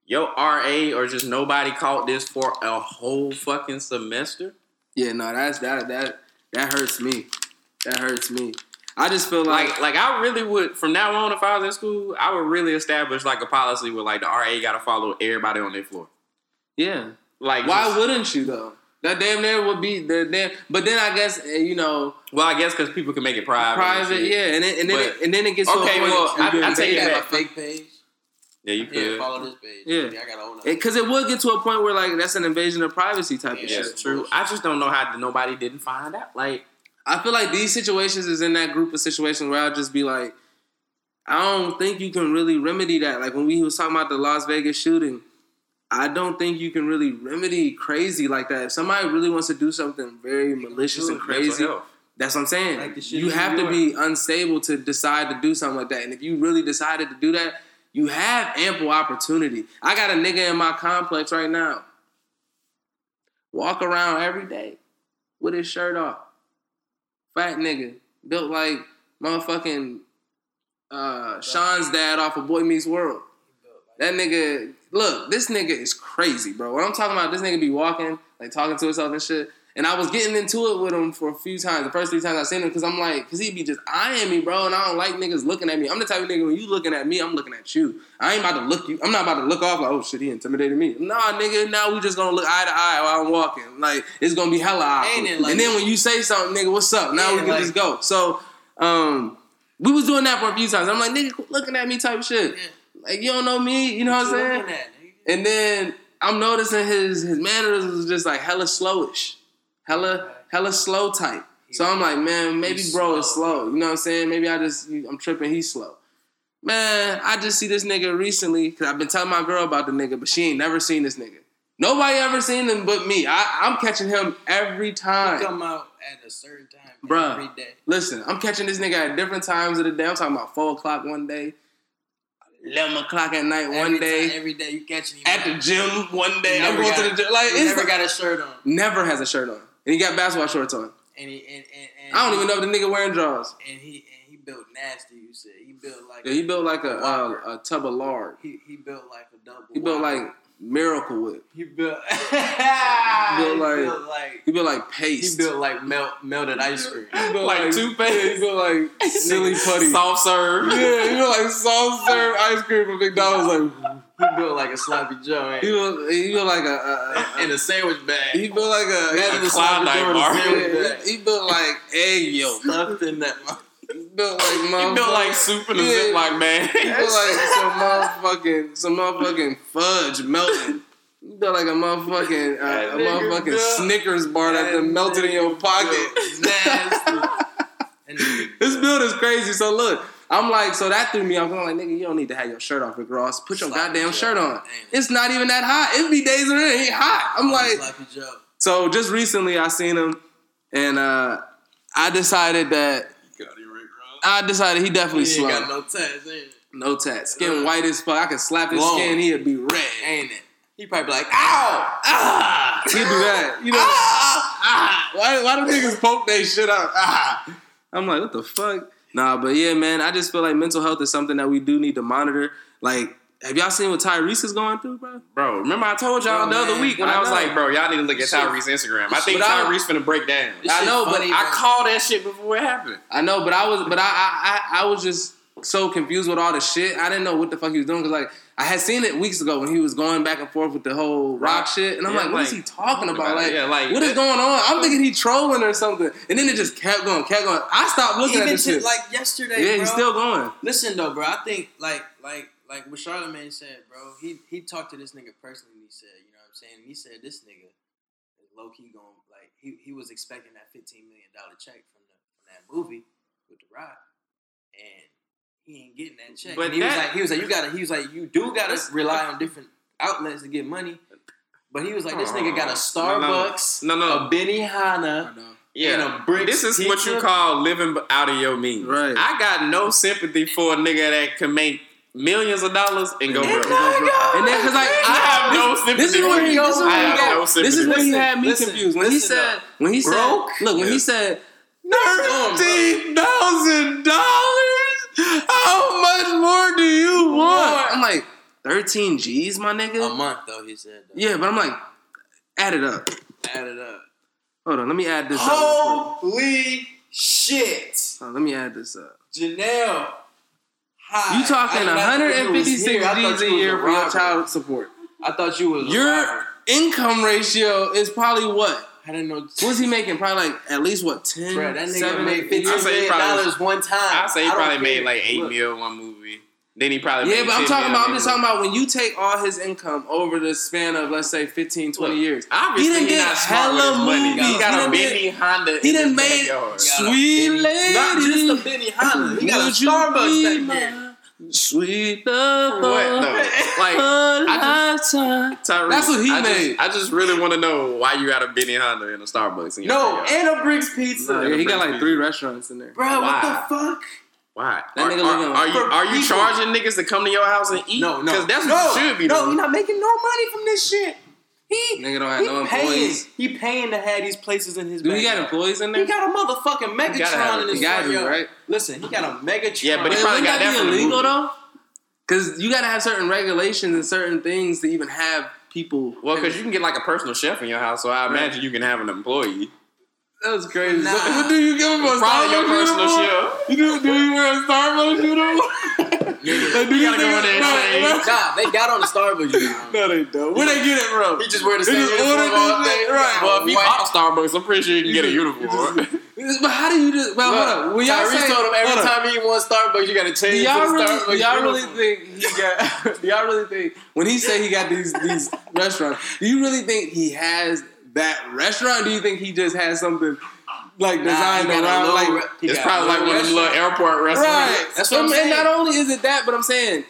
yo, RA or just nobody caught this for a whole fucking semester. Yeah, no, that's that that that hurts me. That hurts me. I just feel like, Like like I really would from now on if I was in school, I would really establish like a policy where like the RA got to follow everybody on their floor. yeah. Like Why just- wouldn't you though? That damn there would be the damn. But then I guess eh, you know Well, I guess because people can make it private. private, shit. yeah, and then and then, But- it, and then it gets Okay, to a point well, that I- you I get take it paid. back. a fake page. Yeah, you Yeah, could. follow this page. Yeah. I gotta own that. because it would get to a point where like that's an invasion of privacy type of Yeah, shit. True. I just don't know how nobody didn't find out. Like, I feel like these situations is in that group of situations where I'll just be like, I don't think you can really remedy that. Like when we was talking about the Las Vegas shooting, I don't think you can really remedy crazy like that. If somebody really wants to do something very malicious and crazy, that's what I'm saying. Like the you have to be unstable to decide to do something like that. And if you really decided to do that, you have ample opportunity. I got a nigga in my complex right now. Walk around every day with his shirt off. Fat nigga. Built like motherfucking uh, Sean's dad off of Boy Meets World. That nigga, look, this nigga is crazy, bro. What I'm talking about, this nigga be walking, like talking to himself and shit. And I was getting into it with him for a few times. The first three times I seen him, because I'm like, because he'd be just eyeing me, bro. And I don't like niggas looking at me. I'm the type of nigga when you looking at me, I'm looking at you. I ain't about to look you. I'm not about to look off like, oh shit, he intimidated me. Nah, nigga. Now we just gonna look eye to eye while I'm walking. Like it's gonna be hella awkward. It And, then when you say something, nigga, what's up? Now we can it just go. So, um, we was doing that for a few times. I'm like, nigga, quit looking at me type shit. Like you don't know me, you know what I'm saying? at. And then I'm noticing his his manners was just like hella slowish, hella hella slow type. So I'm like, man, maybe bro is slow. You know what I'm saying? Maybe I just I'm tripping. He's slow. Man, I just see this nigga recently because I've been telling my girl about the nigga, but she ain't never seen this nigga. Nobody ever seen him but me. I, I'm catching him every time. come out at a certain time Bruh. every day. Listen, I'm catching this nigga at different times of the day. I'm talking about four o'clock one day, eleven o'clock at night one day. time, every day you catching him at the gym one day. I'm going to the gym. Like He it's never like- got a shirt on, never has a shirt on, and he got basketball shorts on. and he and, and, and I don't even know if the nigga wearing drawers. And he and he built nasty. You said he built like Yeah, he built like a a, uh, a tub of lard. he, he built like a double. He built like Miracle Whip. he built. built [LAUGHS] he like- built like He built like paste. he built like melt melted ice cream. He built Like toothpaste? Yeah, he built like [LAUGHS] silly putty. soft serve. Yeah, he built like soft serve ice cream from McDonald's. Like He built like a sloppy Joe. he built, he built like a, a, a, [LAUGHS] in a sandwich bag. he built like a, Imagine a a sloppy Klondike Joe in a bar. yeah, he, he built like egg yolk. Stuffed in that. Built like [LAUGHS] motherfucking- built like soup in a Yeah. Ziploc bag. Built like some motherfucking some motherfucking fudge melting. You feel like a motherfucking uh, a motherfucking. Snickers bar that That melted in your pocket. Nasty. [LAUGHS] This build is crazy. So look, I'm like, so that threw me off. I'm like, nigga, you don't need to have your shirt off, Rick Ross. Put your Sloppy goddamn Joe. shirt on. It? It's not even that hot. It be days when it ain't hot. I'm like, so just recently I seen him, and uh, I decided that Got it, Rick Ross. I decided he definitely He slow. ain't got no tats, no tats, skin Uh, white as fuck. I could slap his Long. skin, he'd be red. Ain't it? He probably be like, ow! Ah! He'd do that. You know, Ah! ah, why, why do niggas poke they shit up? Ah. I'm like, what the fuck? Nah, but yeah, man, I just feel like mental health is something that we do need to monitor. Like, have y'all seen what Tyrese is going through, bro? Bro, remember I told y'all Bro, the oh, other week when I I, was know. like, bro, y'all need to look at shit- Tyrese's Instagram. I think But I- Tyrese finna break down. I shit know, but funny, I called that shit before it happened. I know, but I was, but I, I, I, I was just so confused with all the shit. I didn't know what the fuck he was doing because, like, I had seen it weeks ago when he was going back and forth with the whole rock shit, and I'm Yeah, like, what is like, he talking about? Like, yeah, like what is that- going on? I'm oh. thinking he trolling or something, and then it just kept going, kept going. I stopped looking Even at this to, shit. like yesterday, yeah, bro. he's still going. Listen though, bro. I think like like like what Charlamagne said, bro. He he talked to this nigga personally. And he said, you know what I'm saying. He said this nigga is low key going like he, he was expecting that 15 million dollar check from the from that movie with the Rock, and he ain't getting that check. But and he was like he was like you gotta he was like you do gotta rely on different outlets to get money. But he was like, this nigga got a No, no. Starbucks, No, no. a Benihana, Yeah, and a Bricks this is what you call living out of your means. Right. I got no sympathy for a nigga that can make millions of dollars and go broke. And then, cause like, I have no sympathy. This is for where he. you. This is I where he have got. no sympathy. this is where he had me listen, confused when he said up. when he said Broke? look when Yeah. he said Thirteen thousand dollars. How much more do you want? I'm like thirteen G's, my nigga. a nigga. month though. He said, though. Yeah, but I'm like, add it up. add it up. Hold on, let me add this up. Holy shit, quick. Hold on, let me add this up. Janelle. Hi. You talking I did not think you was 156 here. I thought G's a you was year for your child support. I thought you was Your robber. income ratio is probably what? I didn't know. What's he making? Probably like at least what 10, Bruh, that nigga 7, made 8 fifteen I say he million probably- dollars one time. I say he don't probably care. made like eight Look, mil one movie. Then he probably Yeah, made but I'm talking about. I'm just talking about when you take all his income over the span of let's say 15, 20 Look, years. Obviously, He he, did not smart with hella money. movies. He He got done a did- Benihana. He in done his made sweet lady. Not just a Benihana. He got a Starbucks be back there. Sweet love. What? No. Like, a I lifetime. Tyrese, That's what he I made. Just, I just really want to know why you got a Benihana in a Starbucks. In your No, backyard. and a Bricks pizza. Yeah, he got like three restaurants in there. Bro, what the fuck? Why? That Are, nigga are, looking are you are you people. charging niggas to come to your house and eat? No, no. because that's no, what you should be No, doing. you're not making no money from this shit. He, Nigga don't have he no paying. employees. He paying to have these places in his Do he got employees in there? He got a motherfucking gotta have Megatron in his gotta front yard. right? Listen, he got a Megatron. Yeah, but he probably got that be from illegal movie. though? Because you got to have certain regulations and certain things to even have people. Well, because you can get like a personal chef in your house, so I imagine you can have an employee. That was crazy. Nah. What, what do you give him a Starbucks uniform? You do, do you wear a Starbucks uniform? [LAUGHS] Like, do You these gotta go in there and no, Nah, they got on the Starbucks uniform. No, they don't. Where they get it from? He just wear the same uniform all day. right. Well, if bought a Starbucks, I'm pretty sure you can get a You uniform. But how do you just? Well, hold up. When y'all Tyrese say, told him every time he wants Starbucks, you gotta Do change y'all to the really, Starbucks do y'all really think he got? do [LAUGHS] y'all really think when he say he got these these restaurants? Do you really think he has that restaurant? Do you think he just has something like designed he got a around little like? re- he probably a like one of them restaurant. little airport restaurants. Right. That's what I'm and, saying. and not only is it that, but I'm saying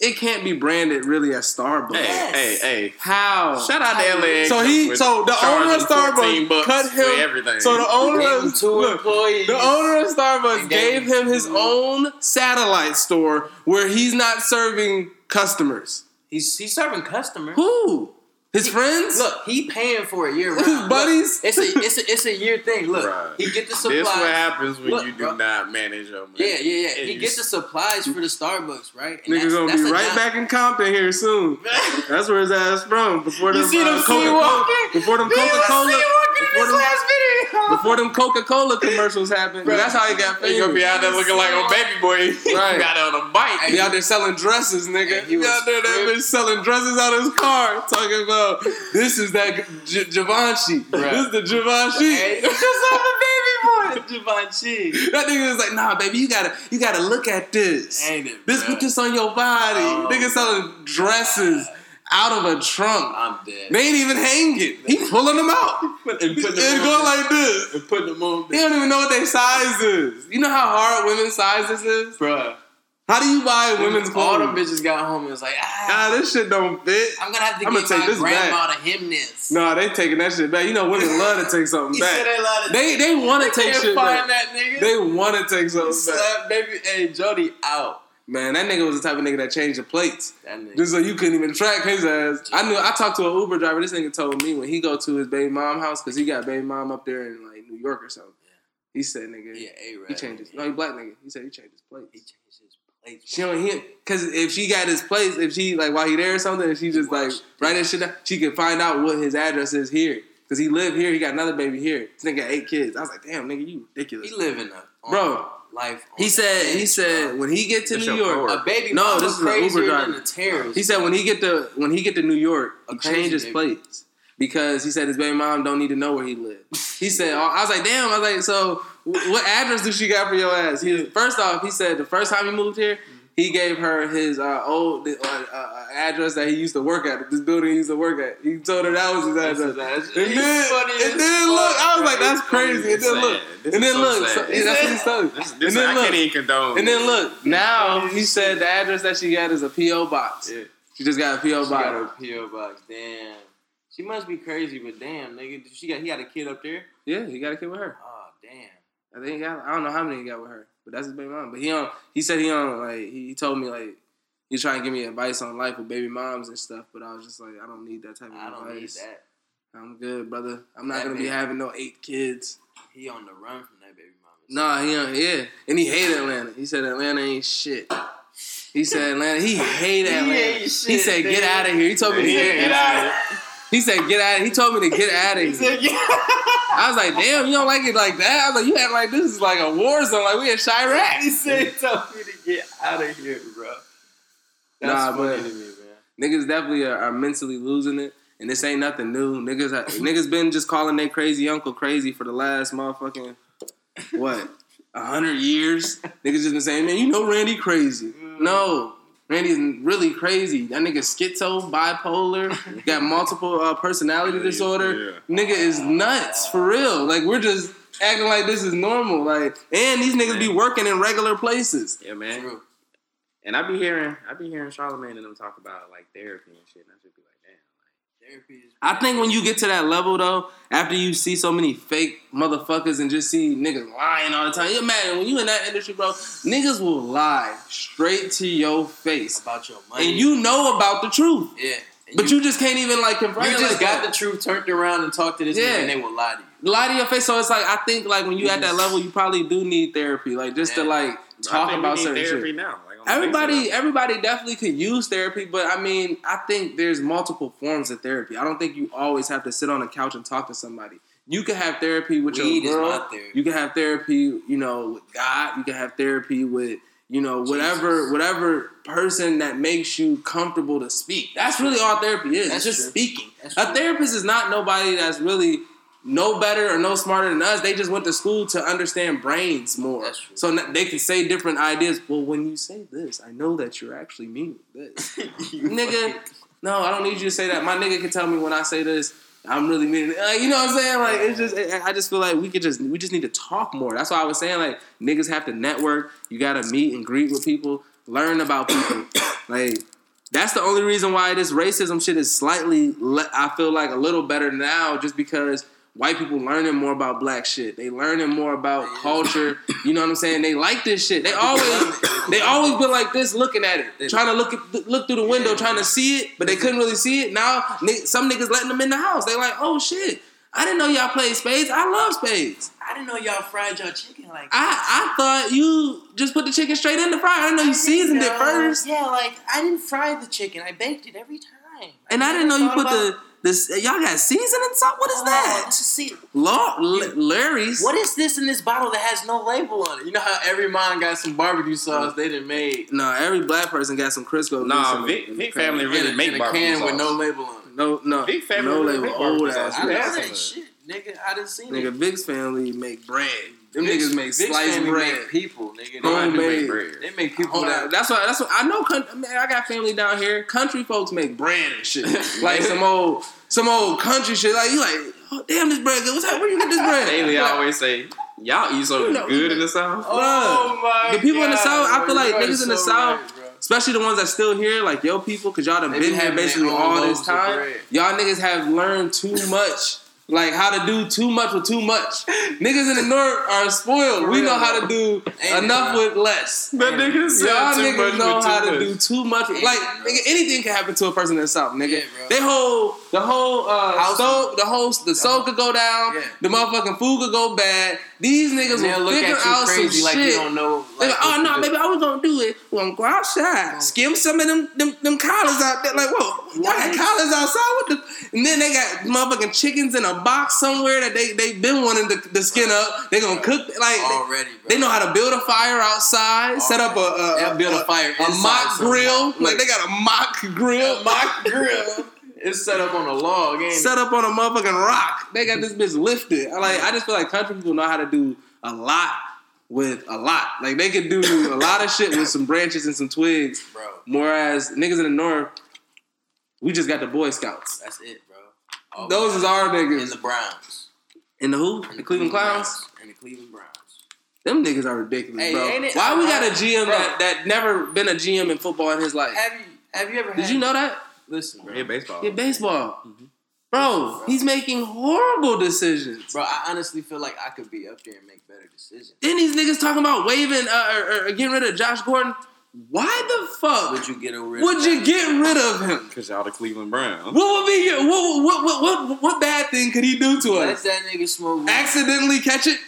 it can't be branded really as Starbucks. Hey, Yes. hey, hey! How? Shout out to LA. So he, so the owner of Starbucks bucks cut him. everything. So the owner of two look, employees. The owner of Starbucks gave gave him his own satellite store where he's not serving customers. He's he's serving customers. Who? His friends? Look, he paying for a year His round. buddies? Look, it's a it's a it's a year thing. Look, Bruh. he get the supplies. this supplies. what happens when Look, you do bro. not manage your money. Yeah, yeah, yeah. And He you gets the supplies for the Starbucks, right? And Nigga that's- gonna that's be right job- back in Compton here soon. [LAUGHS] That's where his ass from. Before them, You see them uh, Coca-Cola, before them Coca Cola, sea walking in before his them, last video. before them Coca Cola commercials happened. Bruh. That's how he got He famous. gonna be out there looking like a baby boy. [LAUGHS] Right. He got on a bike. Be out there selling dresses, nigga. Hey, he He, was out there, that bitch selling dresses out of his car, talking about this is that J- Givenchy. Bruh. This is the Givenchy. Hey, just on the baby boy, [LAUGHS] Givenchy. That nigga was like, nah, baby, you gotta, you gotta look at this. Ain't it, This bruh? put this on your body. Oh. Nigga selling dresses out of a trunk. I'm dead. They ain't even hanging. He pulling them out. and putting And going like this. and putting them on, He don't even know what their size is. You know how hard women's sizes is? bruh. How do you buy women's All clothes? them bitches got home and was like, ah, Ah, this shit don't fit. I'm gonna have to I'ma get take my this grandma back. to him this. No, they taking that shit back. You know, women love to take something [LAUGHS] back. they love to They they want to take shit back. that. They want to take something back. Baby, hey Jody out. Man, that nigga was the type of nigga that changed the plates. That nigga. Just so you couldn't even track his ass. I knew. I talked to an Uber driver. This nigga told me when he go to his baby mom house because he got baby mom up there in like New York or something. He said, "Nigga, yeah, A-Rap. he changed his. No, he black nigga. He said he changed his plates. He changed his plates. She don't hear because if she got his place, if she like while he there or something, if she just like write that shit down, she could find out what his address is here. Cause he lived here, he got another baby here. This nigga got eight kids. I was like, damn, nigga, you ridiculous. He living a Bro, um, life. on He the said, he said bro. when he get to That's New York, coworker. a baby No, this is an Uber driver. than a terrorist. He said when he get to when he get to New York, A he crazy changed his nigga. plates because he said his baby mom don't need to know where he lived. He said, oh, I was like, damn. I was like, so what address do she got for your ass? He, first off, he said the first time he moved here, he gave her his uh, old uh, uh, address that he used to work at, this building he used to work at. He told her that was his address. And then, and then look, I was like, that's crazy. And then look, and then look, so- yeah, that's what telling. This, And then I look, can't even condone. and then look, now he said the address that she got is a PO box. Yeah. She just got a PO She box. got a PO box. Damn. She must be crazy, but damn, nigga, she got he got a kid up there. Yeah, he got a kid with her. Oh damn. I think he got. I don't know how many he got with her, but that's his baby mom. But he on. He said he on. Like he he told me like he's trying to give me advice on life with baby moms and stuff. But I was just like, I don't need that type of I don't need advice. that. I'm good, brother. I'm not That gonna be having no eight kids. He on the run from that baby mama. Nah, he on. Yeah, and he hated Atlanta. He said Atlanta ain't shit. He said Atlanta. He hated He Atlanta. he shit, said, "Get out of here." He told me to get, out. He said, "Get out." He told me to get out of He here. I was like, "Damn, you don't like it like that?" I was like, "You act like this is like a war zone, like we in Chiraq." he said, told me to get out of here, bro. That's Nah, but- me, man. Niggas definitely are, are mentally losing it, and this ain't nothing new. Niggas, are, niggas been just calling their crazy uncle crazy for the last motherfucking what a hundred years. Niggas just been saying, man, you know Randy crazy. Mm. No, Randy's really crazy. That nigga schizo, bipolar, [LAUGHS] got multiple uh, personality disorder. Nigga is nuts for real. Like we're just acting like this is normal. Like, and these niggas be working in regular places. Yeah, man. True. And I be hearing, I be hearing Charlamagne and them talk about like therapy and shit. And I just be like, damn. Therapy is. I think when you get to that level though, after you see so many fake motherfuckers and just see niggas lying all the time, you imagine when you in that industry, bro, niggas will lie straight to your face, about your money. and you know about the truth, yeah. And but you, just can't even like confront. you just like got that. the truth turned around and talked to this Yeah. nigga and they will lie to you. lie to your face. So it's like I think like when you at that level, you probably do need therapy, like just to Yeah. like I talk think we about need certain therapy shit. now. Like, on the Everybody, of everybody definitely could use therapy, but I mean, I think there's multiple forms of therapy. I don't think you always have to sit on a couch and talk to somebody. You can have therapy with Weed your girl. You can have therapy, you know, with God. You can have therapy with, you know, whatever, Jesus. whatever person that makes you comfortable to speak. That's really all therapy is. That's it's just true. speaking. That's A true. therapist is not nobody that's really no better or no smarter than us. They just went to school to understand brains more. So n- they can say different ideas. Well, when you say this, I know that you're actually meaning this. [LAUGHS] nigga, no, I don't need you to say that. My nigga can tell me when I say this, I'm really meaning it. Like, you know what I'm saying? Like it's just I I just feel like we could just we just need to talk more. That's why I was saying like niggas have to network. You gotta meet and greet with people, learn about people. [COUGHS] like that's the only reason why this racism shit is slightly le- I feel like a little better now just because white people learning more about black shit. They learning more about culture. You know what I'm saying? They like this shit. They always they always been like this looking at it, trying to look at, look through the window, trying to see it, but they couldn't really see it. Now some niggas letting them in the house. They like, oh shit, I didn't know y'all played spades. I love spades. I didn't know y'all fried your chicken like I I thought you just put the chicken straight in the fryer. I didn't know you seasoned it first, Yeah, like I didn't fry the chicken. I baked it every time. and I didn't know you put the this. Y'all got seasoning salt. What is oh, that? Let's just see. Law, L- Lawry's. What is this in this bottle that has no label on it? You know how every mom got some barbecue sauce they didn't make. No, every black person got some Crisco. Nah, grease in Vic, Vic family really in a, make in a barbecue can sauce. with no label on it. No, no, Big family no really label. make Old barbecue ass. sauce. I Yeah, know that's that shit. nigga, I done seen Nigga, it. Vic's family make bread. Them Vic's- niggas make sliced bread. Make people, nigga. No, I do Homemade. make bread. They make people Hold that. That's why. That's what I know. Man, I got family down here. Country folks make bread and shit. [LAUGHS] like some old, some old country shit. Like you like, oh damn, this bread good. What's that? Where you get this bread? Daily Like, always say, y'all eat so You know- good in the South. Oh my The people in the God, South, I feel like you are niggas in the South- right. Especially the ones that still here, like yo people, cause y'all done They been here basically all this time. Y'all niggas have learned too much. Like how to do too much with too much. Niggas in the north are spoiled. For we real, know how to do enough it, with less. That nigga said Y'all too niggas much know with how too to much. do too much. Yeah, like nigga, anything can happen to a person in the south, nigga. Yeah, bro. they whole the whole uh House- stove, the whole the soul could go down. Yeah. The motherfucking food could go bad. These niggas look figure at you out crazy some like shit. you don't know. Like, like, oh no, baby, I was gonna do it. We're gonna go outside, skim some of them them, them collars out there. Like, whoa, y'all got collars outside? with the? And then they got motherfucking chickens in a box somewhere that they they been wanting to, to skin up. They gonna cook like they, already, bro. they know how to build a fire outside, set up a a, They'll build a a, fire a mock grill. Look, Like they got a mock grill, mock grill. [LAUGHS] It's set up on a log, ain't set up on a motherfucking rock. They got this bitch lifted. I like I just feel like country people know how to do a lot with a lot. Like they could do a lot of shit with some branches and some twigs. bro. Whereas niggas in the north, we just got the Boy Scouts. That's it, bro. All Those we is got our in niggas. the Browns. In the who? In The Cleveland Clowns. And the Cleveland Browns. Them niggas are ridiculous, Hey, bro. ain't it- Why we got a Bro. GM that that never been a GM in football in his life? Have you have you ever? Did had, you know that? Listen, bro. Yeah, baseball. Yeah, baseball. Mm-hmm. Bro, he's making horrible decisions. Bro, I honestly feel like I could be up there and make better decisions. Then these niggas talking about waving uh, or, or getting rid of Josh Gordon. Why the fuck Would you get rid? would of you that? get rid of him? Because y'all the Cleveland Browns. What would be your, what, what, what, what, what bad thing could he do to Let us? that nigga smoke. weed. Accidentally catch it?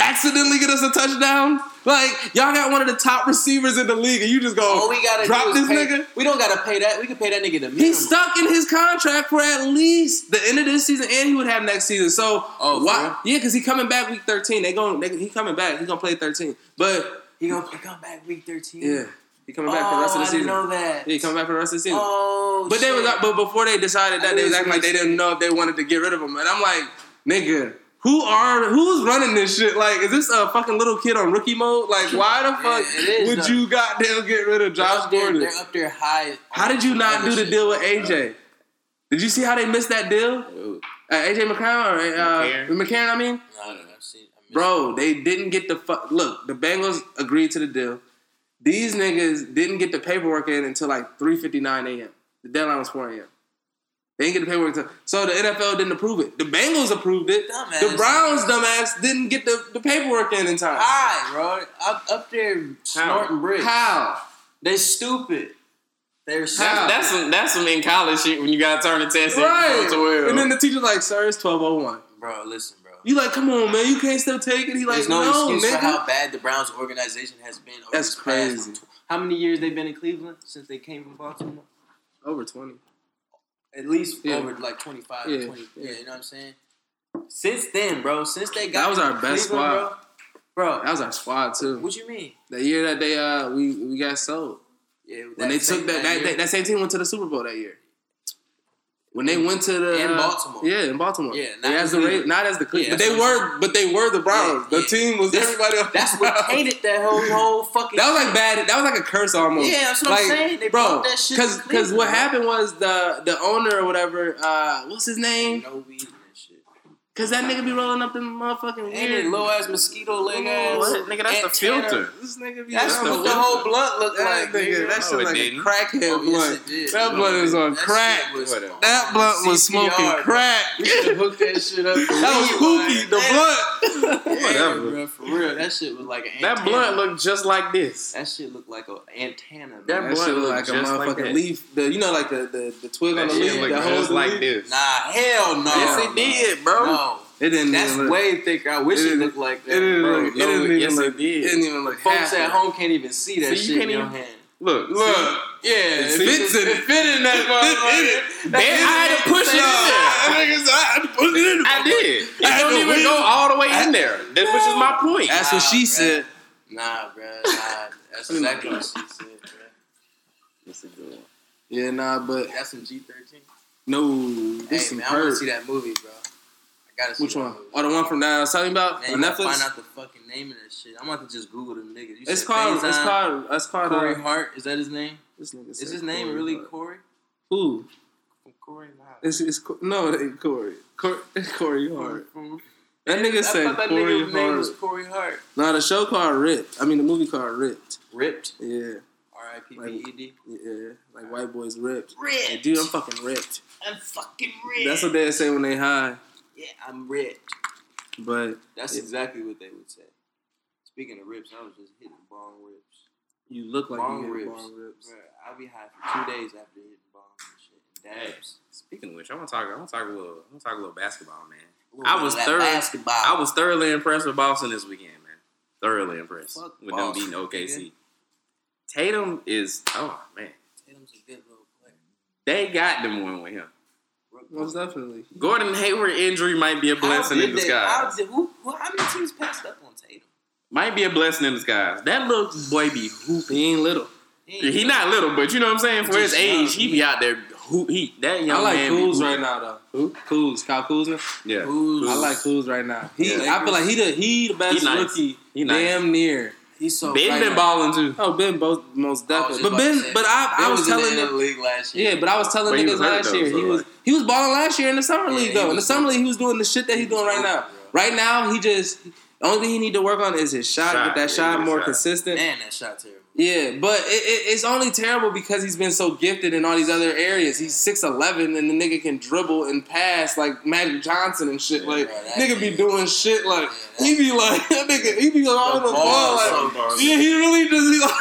Accidentally get us a touchdown? Like y'all got one of the top receivers in the league, and you just go All we gotta drop this pay, nigga. We don't gotta pay that. We can pay that nigga the minimum. He's stuck in his contract for at least the end of this season, and he would have next season. So Oh, why? Yeah, because he coming back week thirteen. They going they, he coming back. He gonna play thirteen. But He gonna come back week thirteen. yeah, he coming back oh, for the rest of the oh, I season. didn't know that. Yeah, he coming back for the rest of the season. Oh, but they shit. was but before they decided I that they was acting like they didn't know if they wanted to get rid of him, and I'm like, nigga. Who are who's running this shit? Like, is this a fucking little kid on rookie mode? Like, [LAUGHS] why the Yeah, fuck it is, would though. you goddamn get rid of They're Josh there- Gordon? They're up there high. How did you not do the deal with AJ? Did you see how they missed that deal? Uh, AJ McCown or uh, McCarron. McCarron? I mean, No, no, no. I've seen. I bro, they didn't get the fuck. look. The Bengals agreed to the deal. These niggas didn't get the paperwork in until like three fifty nine a.m. The deadline was four a.m. They didn't get the paperwork, until, so the NFL didn't approve it. The Bengals approved it. Dumbass. The Browns, dumbass, didn't get the, the paperwork in in time. High, bro. Up, up there snorting bricks. How? They stupid. They're stupid. That's, that's some that's some in college shit when you gotta turn the test in Right. for 12. And then the teacher's like, "Sir, it's twelve oh one." Bro, listen, bro. You like, come on, man, you can't still take it. He like, There's no, no, excuse nigga. for how bad the Browns organization has been. Over That's this past crazy. How many years they've been in Cleveland since they came from Baltimore? Over twenty. At least Yeah. over like 25, Yeah, 20. yeah. Yeah, you know what I'm saying? Since then, bro, since they got That was our best squad. Bro, bro That was our squad too. what you mean? The year that they uh we we got sold. Yeah, When they took that that, that that same team went to the Super Bowl that year. When they went to the In uh, Baltimore. yeah, in Baltimore, Yeah, not not as the Ra- not as the Cleveland, Yeah, but they were, but they were the Browns. Yeah, the yeah. team was That's- everybody. else. That's what [LAUGHS] tainted that whole whole fucking. That was like bad. That was like a curse almost. Yeah, that's what I'm saying. They bro, brought that shit to because what bro. happened was the the owner or whatever. Uh, what's his name? no weed and shit. Because that nigga be rolling up them motherfucking weird. it low ass mosquito leg ass? What? Nigga, that's the antenna? filter. This nigga be That's rolling what up the whole blunt looked That like. nigga, nigga. that No, shit it like a didn't. crackhead Oh, yes, blunt. it did. That blunt is on That crack. was That blunt was CPR, smoking bro. crack. We should have hooked that shit up. That was Pookie, the blunt. Whatever, Whatever. bro. For real, that shit was like an That blunt looked just like this. That shit looked like an antenna. That Bro. That blunt looked look look like a just like motherfucking leaf. The you know like the the, the twig on the leaf looked that holds just like this. Nah, hell no. Yes, it did, bro. No, It didn't. that's even look, way thicker. I wish It it, looked like It that. didn't Bro, look. It didn't even yes, look. it did. It didn't even look. Folks half at home can't even see that See, you shit in your hand. Look, Look. Yeah, It it fits in it. fit in that motherfucker. Man, I had to push it in there. I had to put it in. I did. It I don't even win. go all the way in there. That, which is my point. That's what she said. Nah, bro. Nah, that's exactly what she said, bro. That's a good one. Yeah, nah, but That's some G thirteen. no, this Hey some man, I want to see that movie, bro. I I gotta see Which one? movie. Oh, the one from that I was talking about Man, on you Netflix. find out the fucking name of that shit. I'm about to just Google the niggas. You It's said called. It's called. It's called. Corey Uh, Hart. Is that his name? this nigga Is said his name Corey really Hart. Corey? Who? Corey Hart. It's, it's no, it ain't Corey. [LAUGHS] Corey, Corey Hart. From- That nigga I said that Corey nigga's name was Hart. Corey Hart. No, the show called Ripped. I mean, the movie called Ripped. Ripped. Yeah, R.I.P. B.E.D. yeah, like white boys ripped. Ripped. Hey, dude, I'm fucking ripped. I'm fucking ripped. That's what they say when they high. Yeah, I'm ripped. But That's Yeah. exactly what they would say. Speaking of rips, I was just hitting bong rips. you look like bong you hit rips. bong rips. Bruh, I'll be high for two days after hitting bongs and shit. And Hey, speaking of which, I want to talk. I want to talk a little. I want to talk a little basketball, man. Little I was third- Basketball. I was thoroughly impressed with Boston this weekend, man. Thoroughly impressed Fuck with Boston, them beating OKC. nigga. Tatum is oh man, Tatum's a good little player. they got them one with him. Most definitely. Gordon Hayward injury might be a blessing in did how disguise. did- who, who, how many teams passed up on Tatum? Might be a blessing in disguise. That little boy be hooping. He ain't little. ain't He not little, but you know what I'm saying. For his young. age, he be out there hoop. He that young I like man. Kuz hooping. right now though. Who? Kuz, Kyle Kuzma. Yeah, Kuz. I like Kuz right now. He, Yeah. I feel like he the he the best He nice. rookie. He nice. Damn near. He's so Ben been now. balling too. Oh, Ben both most definitely. But Ben, but I, I Ben was, telling the, in the league last year. Yeah, but I was telling But niggas was last though, year so he was like- he was balling last year in the summer Yeah, league though. In the summer league, he was doing the shit that he's doing right now. Right now, he just the only thing he need to work on is his shot, Shot, get that yeah, shot more shot. consistent. Man, that shot terrible. Yeah, but it, it, it's only terrible because he's been so gifted in all these other areas. He's six eleven and the nigga can dribble and pass like Magic Johnson and shit. Yeah, like bro, nigga be doing shit like Yeah, he be like [LAUGHS] that nigga he be all on the The ball ball like so yeah he really just he like.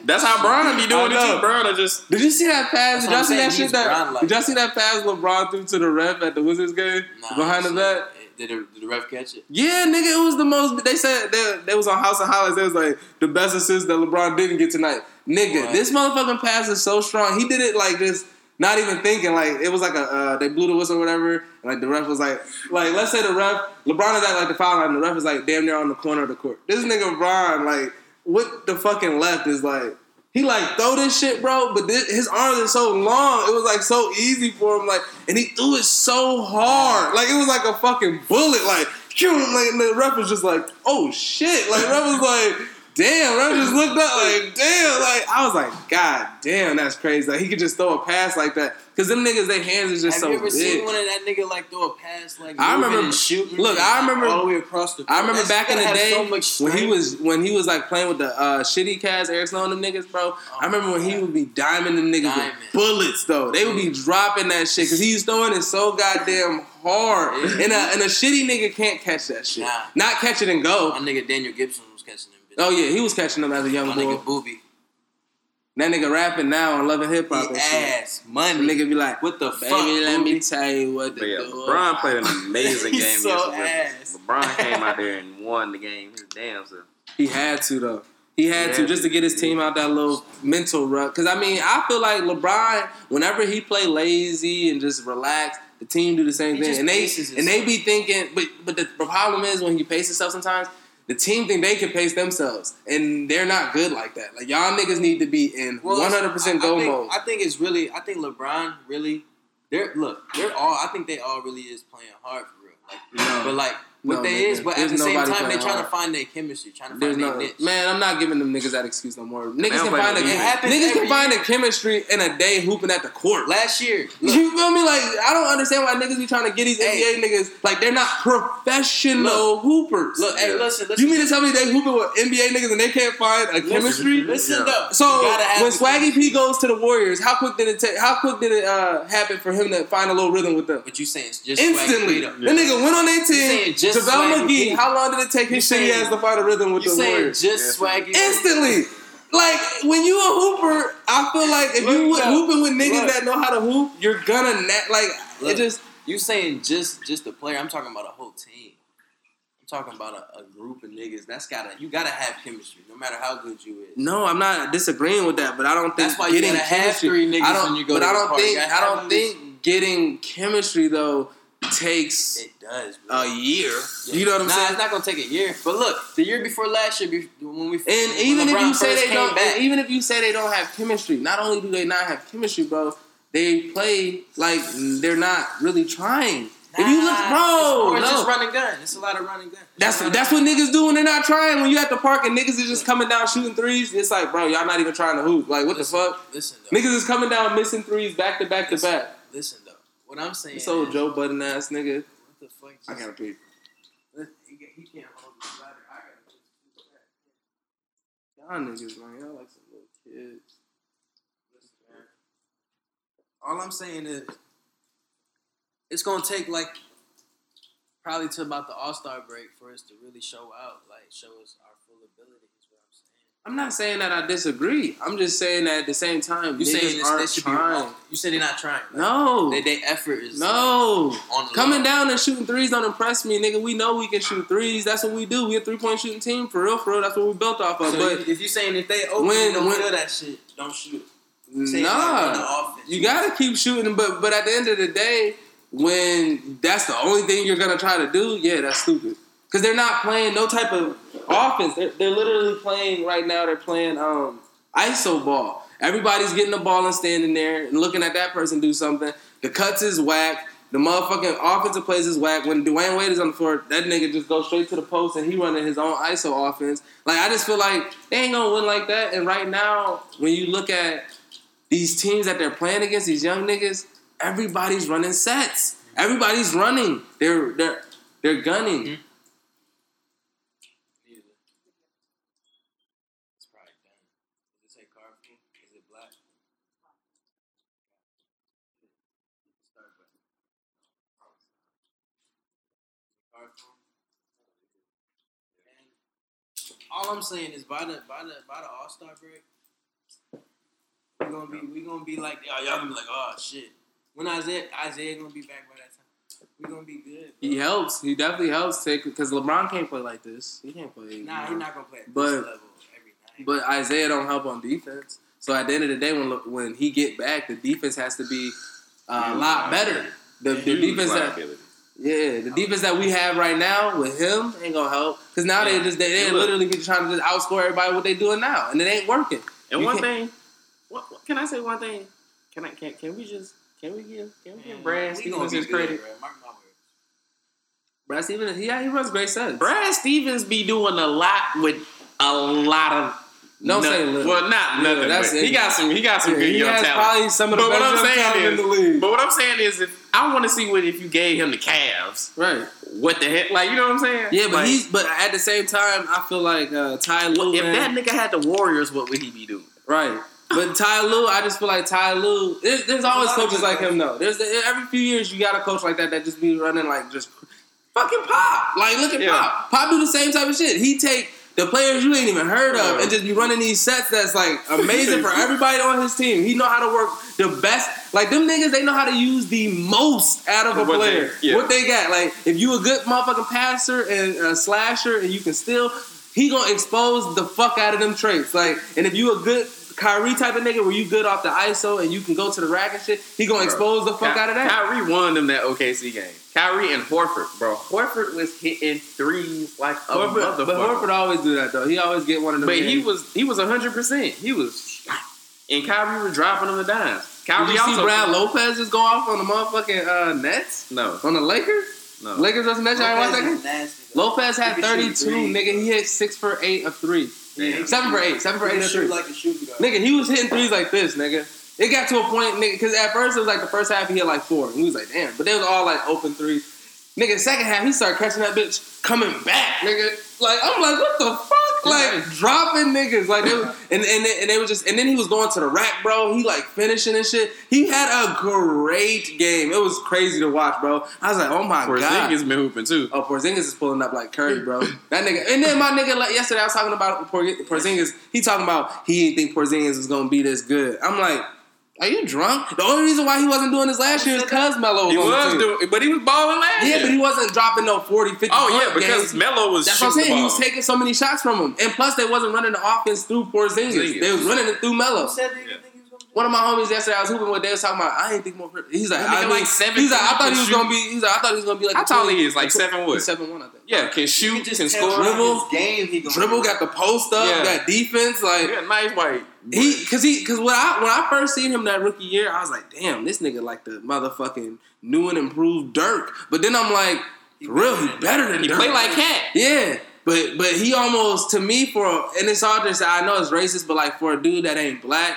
[LAUGHS] That's how Brian be doing I it know. too. Brian just Did you see that pass? That's Did y'all see that shit? That Bron like did y'all see that pass LeBron threw to the ref at the Wizards game Nah, behind the shit. Did the, did the ref catch it? Yeah, nigga, it was the most. They said they, they was on House of Highlights. They was like the best assist that LeBron didn't get tonight. Nigga, this motherfucking pass is so strong. He did it like just not even thinking. Like it was like a uh, they blew the whistle or whatever. And like the ref was like like let's say the ref LeBron is at like the foul line. The ref is like damn near on the corner of the court. This nigga LeBron like with the fucking left is like. He like throw this shit, bro, but this, his arms are so long. It was like so easy for him, like, and he threw it so hard, like it was like a fucking bullet, like, [LAUGHS] like and the ref was just like, oh shit, like ref was like, damn, ref just looked up, like, damn, like I was like, god damn, that's crazy. Like he could just throw a pass like that, cause them niggas, their hands is just Have so you ever big. seen one of that nigga like throw a pass like I remember- shooting? look, I remember- all the way across the. I remember That's- back in the day so when he was when he was like playing with the uh, shitty cats, Eric Snow and them niggas, bro. I remember when he would be diming them niggas Diamond. with bullets though. They would be dropping that shit because he's throwing it so goddamn hard, Yeah. and a and a shitty nigga can't catch that shit. Nah. Not catch it and go. My nigga Daniel Gibson was catching them. bitches. Oh yeah, he was catching them as a young My boy. nigga Boobie. That nigga rapping now on Love and Hip Hop He and shit. ass The money. nigga be like, what the baby, fuck? let me tell you what to yeah, do. LeBron played an amazing [LAUGHS] He's game so ass. LeBron came out there and won the game. His damn self. He had to though. He had He to had just to. to get his team out that little mental rut. Because I mean, I feel like LeBron, whenever he play lazy and just relax, the team do the same He thing, and they paces and they be thinking. But but the, the problem is when he paces himself sometimes. The team think they can pace themselves, and they're not good like that. Like y'all niggas need to be in one hundred percent I- I go think- mode. I think it's really. I think LeBron really. They're look. They're all. I think they all really is playing hard for real. Like, No. but like what No, they nigga. is. But There's at the same nobody time, they're playing trying to find their chemistry, trying to There's find their no niche. man. I'm not giving them niggas that excuse no more. Niggas don't can find a It happens niggas can find year. a chemistry in a day hooping at the court. Last year, You look, feel me? Like I don't understand why niggas be trying to get these Hey. NBA niggas like they're not professional hoopers. look, hey, listen, listen. you mean to tell me they hooping with NBA niggas and they can't find a chemistry? Listen Yeah. though. So You gotta have when Swaggy. P goes to the Warriors, how quick did it take? How quick did it uh, happen for him to find a little rhythm with them? But you saying just Instantly, Swaggy P, though. the nigga went on their team. Just JaVale Swaggy McGee. How long did it take his You shitty ass to find a rhythm with You the saying Warriors? just Yeah. Swaggy? Instantly. Like when you a hooper, I feel like if you Look, hooping with niggas Look. that know how to hoop, you're gonna net like Look. it just. You saying just just the player? I'm talking about a whole team. I'm talking about a, a group of niggas. That's gotta you gotta have chemistry, no matter how good you is. No, I'm not disagreeing with that, but I don't think That's why you getting gotta have chemistry. three niggas I don't, when you go but to I don't party. think I don't think getting chemistry though takes It does, bro. a year. Yeah. You know what I'm nah, saying? it's not gonna take a year. But look, the year before last year, when we And when even if you say they don't, back, even if you say they don't have chemistry, not only do they not have chemistry, bro, they play like they're not really trying. If you look, bro, it's just no. run and gun. It's a lot of running gun. That's that's what niggas do when they're not trying. When you at the park and niggas is just coming down shooting threes, it's like, bro, y'all not even trying to hoop. Like, what listen, the fuck? Listen, though. Niggas is coming down missing threes back to back to back. Listen though. What I'm saying. This old Joe Budden ass nigga. What the fuck? I gotta pee. He, can't- he can't hold the ladder. I gotta Y'all niggas, man, y'all like some little kids. Listen, man. All I'm saying is, it's gonna take like probably to about the All Star break for us to really show out, like show us our full ability. Is what I'm not saying that I disagree. I'm just saying that at the same time, You saying this, aren't they trying. be? You said they're not trying. Like, no, They, they effort is no. on Coming low. down and shooting threes don't impress me, nigga. We know we can shoot threes. That's what we do. We a three point shooting team for real, for real. That's what we built off of. So but if you saying if they open, when- don't when- feel that shit, don't shoot. Like, nah, run the offense. you gotta keep shooting. But but at the end of the day, when that's the only thing you're gonna try to do, yeah, that's stupid. Because they're not playing no type of offense. They're, they're literally playing right now. They're playing um ISO ball. Everybody's getting the ball and standing there and looking at that person do something. The cuts is whack. The motherfucking offensive plays is whack. When Dwyane Wade is on the floor, that nigga just goes straight to the post and he running his own ISO offense. Like I just feel like they ain't gonna win like that. And right now, when you look at these teams that they're playing against, these young niggas, everybody's running sets. Everybody's running. They're they're they're gunning. Mhm. Neither. It's probably done. Does it say Carrefour? Is it black? Start. Carrefour? And all I'm saying is by the by the by the All Star break, we're gonna be we gonna be like y'all y'all gonna be like oh shit. When Isaiah Isaiah gonna be back by that time, we're gonna be good. bro. He helps. He definitely helps take because LeBron can't play like this. He can't play. Nah, he's not gonna play at But- this level. But Isaiah don't help on defense. So at the end of the day, when when he get back, the defense has to be uh, a lot better. The, the defense that yeah, the defense that we have right now with him ain't gonna help because now they just they, they And literally be trying to just outscore everybody what they doing now, and it ain't working. And You one thing, what, what- can I say one thing? Can I can can we just can we give can we give Man, Brad Stevens his credit? bro. Mark my words. Brad Stevens, yeah, he runs great sets. Brad Stevens be doing a lot with a lot of. Don't no- say little. Well, not Little, nothing. he got some. He got some Yeah, good he young has talent. probably some of the But what I'm saying is, in the league. but what I'm saying is, if I want to see what if you gave him the Cavs, Right. what the heck? Like you know what I'm saying? Yeah, but Like, he's but at the same time, I feel like uh, Ty Lue. if man- that nigga had the Warriors, what would he be doing? Right. But Ty Lue, I just feel like Ty Lue. There's, there's always coaches like him though. There's every few years you got a coach like that that just be running like just fucking pop. Like look at Yeah. pop. Pop do the same type of shit. He take the players you ain't even heard of and just be running these sets that's like [LAUGHS] amazing for everybody on his team. He know how to work the best. Like them niggas, they know how to use the most out of a What they- player. yeah. What they got. Like if you a good motherfucking passer and a slasher and you can still, he gonna expose the fuck out of them traits. Like and if you a good Kyrie type of nigga where you good off the ISO and you can go to the rack and shit, he gonna expose the fuck Ky- out of that. Kyrie won them that OKC game. Kyrie and Horford, bro. Horford was hitting threes like a Horford, motherfucker. but Horford always do that though. He always get one of them. But he was he was hundred percent. He was, and Kyrie was dropping them the dimes. Kyrie Did you see Brad Lopez just go off on the motherfucking uh, Nets No, on the Lakers? no. Lakers versus Nets. Y'all watch that game? Lopez nasty. Lopez had He can shoot 32, three. nigga. He hit six for eight of three. Yeah, Seven for eight. Seven for eight of three. like a shooting guard. Nigga, he was hitting threes like this, nigga. It got to a point, nigga, because at first it was like the first half he hit like four. And he was like, damn. But they was all like open threes. Nigga, second half he started catching that bitch coming back, nigga. Like I'm like, what the fuck? Like dropping niggas, like they was, and and they, and they was just, and then he was going to the rack, bro. He like finishing and shit. He had a great game. It was crazy to watch, bro. I was like, oh my god. Porzingis been hooping too. Oh, Porzingis is pulling up like Curry, bro. [LAUGHS] That nigga. And then my nigga, like yesterday, I was talking about Por- Porzingis. He talking about he didn't think Porzingis was gonna be this good. I'm like, are you drunk? The only reason why he wasn't doing this last year is cause Melo was He on the was team. doing, but he was balling last Yeah, year. but he wasn't dropping no 40, 50 oh yeah, because games. Melo was That's what I'm saying. He was taking so many shots from him, and plus they wasn't running the offense through Porzingis. Porzingis. They was running it through Melo. Who said that you Yeah. think he was gonna be? One of my homies yesterday, I was hooping with. They was talking about. I didn't think more. He's like, That I nigga mean, like seven He's like, I thought he was shoot. gonna be. He's like, I thought he was gonna be like. How a tall he is? Like seven what? He's seven one, I think. Yeah, can shoot, You just can score. by Dribble. game. He Dribble got the post up, Yeah. got defense. Like Yeah, nice white. He cause he cause when I when I first seen him that rookie year, I was like, damn, this nigga like the motherfucking new and improved Dirk. But then I'm like, for real, he better than He Dirk. play like cat. Yeah. But but he almost to me for and it's to say I know it's racist, but like for a dude that ain't black,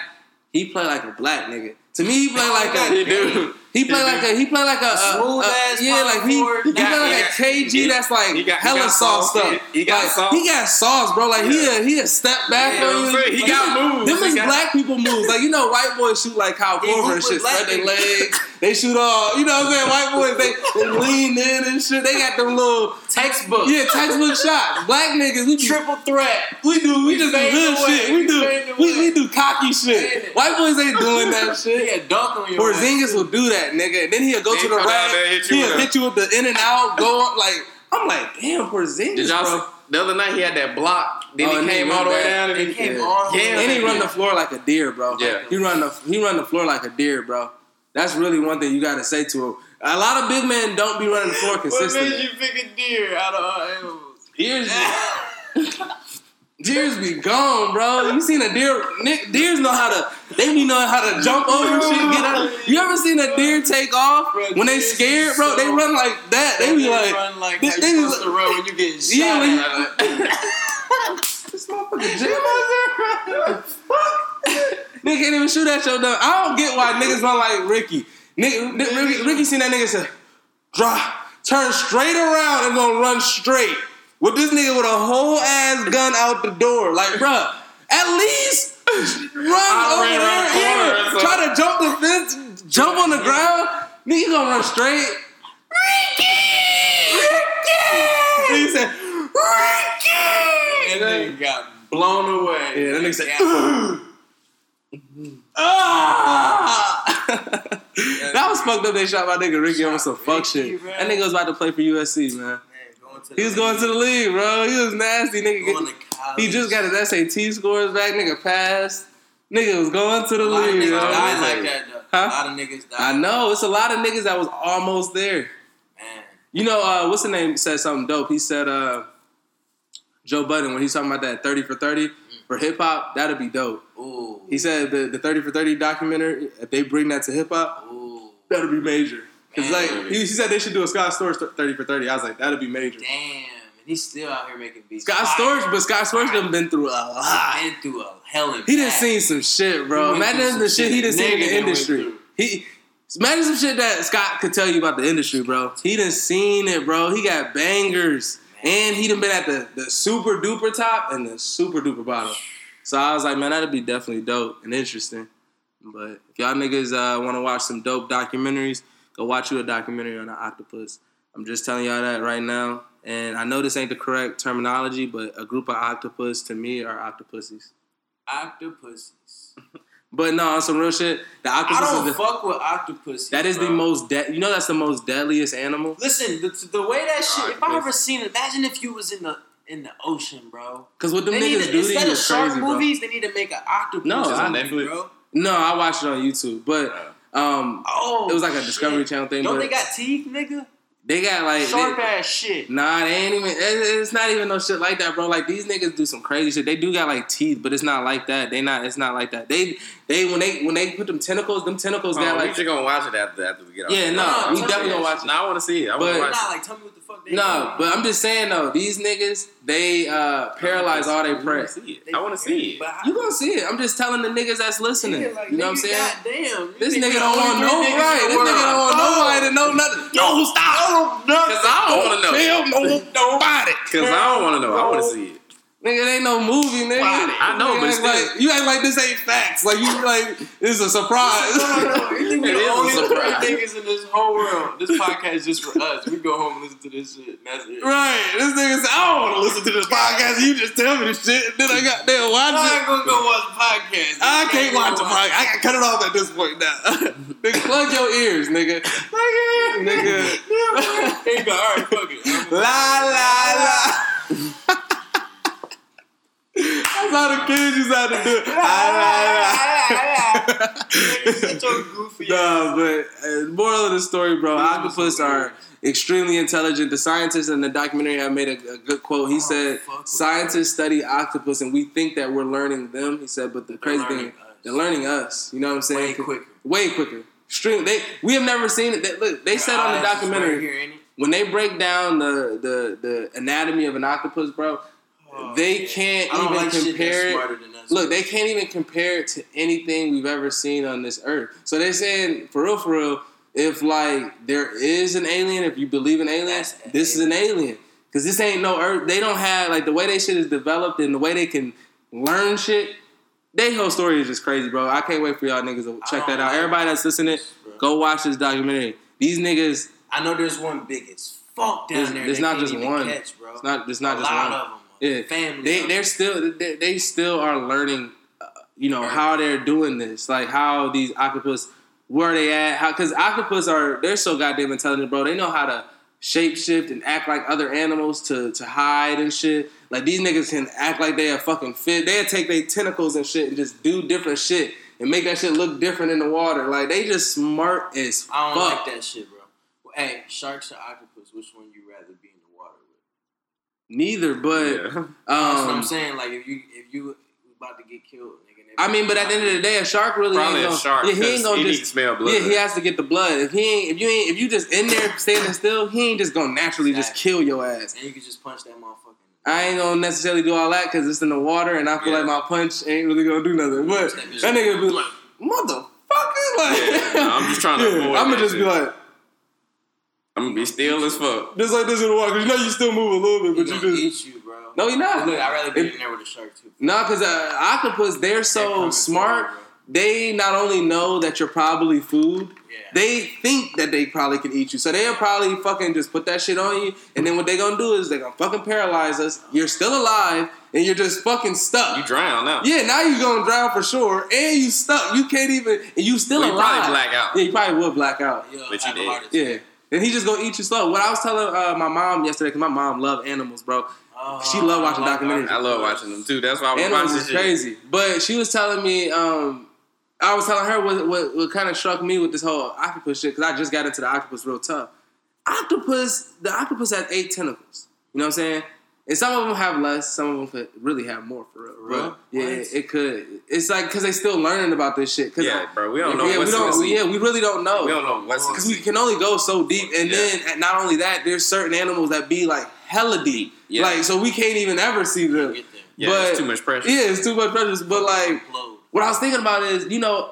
he play like a black nigga. To me, he play [LAUGHS] like a do. He play like a he play like a, smooth ass yeah like he he play like a KG that's like he got- hella sauce sauce. stuff. He got sauce. He got sauce, bro. Like he a, he a step back on you. he got moves. Them He is black people moves. Like you know, white boys shoot like Kyle Korver and shit, spread their legs. They shoot all. You know what I'm saying? White boys they, they lean in and shit. They got them little Textbook. yeah textbook shots. Black niggas we be Triple threat. we do. We, We just do fade good away. shit. We We do. We, we do cocky shit. White boys ain't doing that [LAUGHS] shit. Yeah, dunk on your Porzingis will do that, nigga. And then he'll go Then to the come rack. and hit you He'll with hit you with the in and out. Go on like I'm like, damn, Porzingis, Did y'all bro. see, the other night he had that block, then Oh, he he came run all the way down and He he came Yeah. all the way Yeah. And he run the floor like a deer, bro. Yeah. He run the he run the floor like a deer, bro. That's really one thing you gotta say to him. A lot of big men don't be running the floor What consistently. made you pick a deer out of our animals? Deers, [LAUGHS] deers be gone, bro. You seen a deer? Nick, deers know how to. They be knowing how to jump over shit. Get out. You ever seen a deer take off Bro, when they scared, bro? They run like that. They be like, run like they- they be to run when you getting [LAUGHS] shot. yeah, when you, [LAUGHS] this motherfucker jam Nigga can't even shoot at your dumb. I don't get why niggas don't like Ricky. Nigga, Nick- Ricky, Ricky seen that nigga say, drop, turn straight around and gonna run straight. With this nigga with a whole ass gun out the door. Like, bruh, at least run over ran the there. corner Yeah. something. Try to jump the fence, jump on the ground. Nigga gonna run straight. Ricky! Ricky! He said, Ricky! And nigga got blown away. Yeah, that nigga said, [LAUGHS] ah! [LAUGHS] that was fucked up. They shot my nigga Ricky on some fuck shit. That nigga was about to play for USC, man. Man, going to He was going to the league, bro. He was nasty, nigga. He just got his SAT scores back. Nigga passed. Nigga was going to the A lot of league. niggas bro. died like that, though. Huh? A lot of niggas died. I know it's a lot of niggas that was almost there. Man. You know, uh, what's the name? Said something dope. He said, uh, Joe Budden when he's talking about that thirty for thirty for hip hop, that'd be dope. Ooh. He said the the thirty for thirty documentary, if they bring that to hip hop, that'll be major. Cause like he, he said they should do a Scott Storch thirty for thirty. I was like, that'll be major. Damn. And he's still out here making beats. Scott Fire. Storch, but Scott Storch done been through a lot. Been through a hell of He done seen some shit, bro. Imagine the shit he done seen in the industry. He imagine some shit that Scott could tell you about the industry, bro. He done seen it, bro. He got bangers. And he done been at the, the super duper top and the super duper bottom. So I was like, man, that'd be definitely dope and interesting. But if y'all niggas uh, want to watch some dope documentaries, go watch you a documentary on an octopus. I'm just telling y'all that right now. And I know this ain't the correct terminology, but a group of octopus to me are octopuses. Octopuses. [LAUGHS] But no, on some real shit, the I octopus don't is the, fuck with octopuses. that is the most de- you know that's the most deadliest animal Listen, the, the way that shit. If I ever seen it, imagine if you was in the in the ocean, bro. because what the niggas do instead of shark crazy, bro. movies, they need to make an octopus. No, on movie, Netflix. bro. No, I watched it on YouTube, but um, Oh, it was like a shit. Discovery Channel thing. Don't but they got teeth, nigga? They got like Sharp they- ass shit. Nah, they ain't even. it- It's not even no shit like that, bro. Like these niggas do some crazy shit. They do got like teeth, but it's not like that. They not. It's not like that. They they when they when they put them tentacles, them tentacles Oh, got we like. just gonna watch it after after we get off. Yeah, no, No, we definitely gonna watch it. No, I want to see it. I But- want to Nah, watch it. like tell me what the fuck they No, but I'm just saying though, these niggas they uh paralyze all they I wanna see it. I want to see it. But You gonna see it? I'm just telling the niggas that's listening. Yeah, like, you know what I'm saying? Goddamn, This nigga don't want no only three niggas right. This nigga don't want nobody to know nothing. No, stop. Cause I don't want to know. Tell no- nobody. Cause I don't want to know. I want to see it. Nigga, it ain't no movie, nigga. I know, You but act still. like, you act like this ain't facts. Like you like it's a surprise. No, no, you It the a only three surprise. niggas in this whole world. This podcast is just for us. We go home and listen to this shit. And that's it. right. This nigga said, I don't want to listen to this podcast. You just tell me the shit, and then I got there watch I'm it. not gonna go watch the podcast. I can't watch the podcast. I gotta cut it off at this point now. [LAUGHS] nigga, plug your ears, nigga. Nigga. [LAUGHS] Hey, but all right, fuck it. [LAUGHS] La la la. That's how the kids used to have to do it. [LAUGHS] [LAUGHS] Such a [LAUGHS] goofy Nah, but uh, moral of the story, bro. Octopus are extremely intelligent. The scientists in the documentary have made a, a good quote. He Oh, said, "Scientists study octopus, and we think that we're learning them." He said, "But the crazy learning thing, us. they're learning us. You know what I'm saying? way quicker. Way quicker. Extreme. They we have never seen it. They, look, they said on the Eyes is right documentary here, when they break down the the the anatomy of an octopus, bro. They can't even like compare it- smarter than us. Look, they can't even compare it to anything we've ever seen on this earth. So they're saying, for real, for real, if like there is an alien, if you believe in aliens, That's this is an alien. Cause this ain't no earth. They don't have like the way they shit is developed and the way they can learn shit. They whole story is just crazy, bro. I can't wait for y'all niggas to check that out. Everybody that's listening, bro. go watch this documentary. These niggas, I know there's one big as fuck down There's- there. there's not just one. Catch, bro. it's not, it's not a just one. Yeah. family. They, they're still they, they still are learning uh, you know how they're doing this like how these octopus where they at how because octopus are they're so goddamn intelligent bro they know how to shapeshift and act like other animals to to hide and shit like these niggas can act like they are fucking fit they'll take their tentacles and shit and just do different shit and make that shit look different in the water like they just smart as I don't fuck like that shit, bro. Hey, sharks or octopus? Which one you rather be in the water with? Neither but Yeah. That's what I'm um saying. Like if you if you about to get killed, nigga. I mean, but at the end of the day, a shark really Probably ain't gonna, shark. Yeah, he ain't gonna he just need to smell blood. Yeah, he has to get the blood. If he ain't, if you ain't, if you just in there standing still, he ain't just gonna naturally just kill your ass. and you can just punch that motherfucker. I ain't gonna necessarily do all that because it's in the water, and I feel Yeah. like my punch ain't really gonna do nothing. But that nigga be like, motherfucker, like, Yeah, no, I'm just trying to [LAUGHS] avoid I'm gonna just be like, I'm gonna be still as fuck. just like this in the water, 'cause you know you still move a little bit, but you just eat you, bro. no, you're not. Look, I'd rather be If- in there with a shark too. No, because uh, octopus, they're They're so smart. for you, They not only know that you're probably food. Yeah. they think that they probably can eat you. So they'll probably fucking just put that shit on you. And then what they gonna do is they gonna fucking paralyze us. You're still alive and you're just fucking stuck. You drown now. yeah, now you're gonna drown for sure. And you stuck. You can't even and you still Well, you alive. probably black out. Yeah, you probably would black out. You'll But you did. Yeah. And he just gonna eat you slow. What I was telling uh, my mom yesterday, because my mom love animals, bro. Oh, She love watching I documentaries. I love watching them too. That's why I was Animals watching is shit. crazy. But she was telling me, um, I was telling her what, what, what kind of struck me with this whole octopus shit, because I just got into the octopus real tough. Octopus, the octopus has eight tentacles. You know what I'm saying? And some of them have less, some of them could really have more for real. For real? But, yeah, What? it could. It's like, because they still learning about this shit. Cause Yeah, bro. We don't yeah, know we what's in don't, sea. yeah, we really don't know. We don't know what's Because we can only go so deep, and Yeah. then not only that, there's certain animals that be like hella deep, Yeah. like so we can't even ever see them. Yeah, but- it's too much pressure. Yeah, it's too much pressure. But like, what I was thinking about is, you know,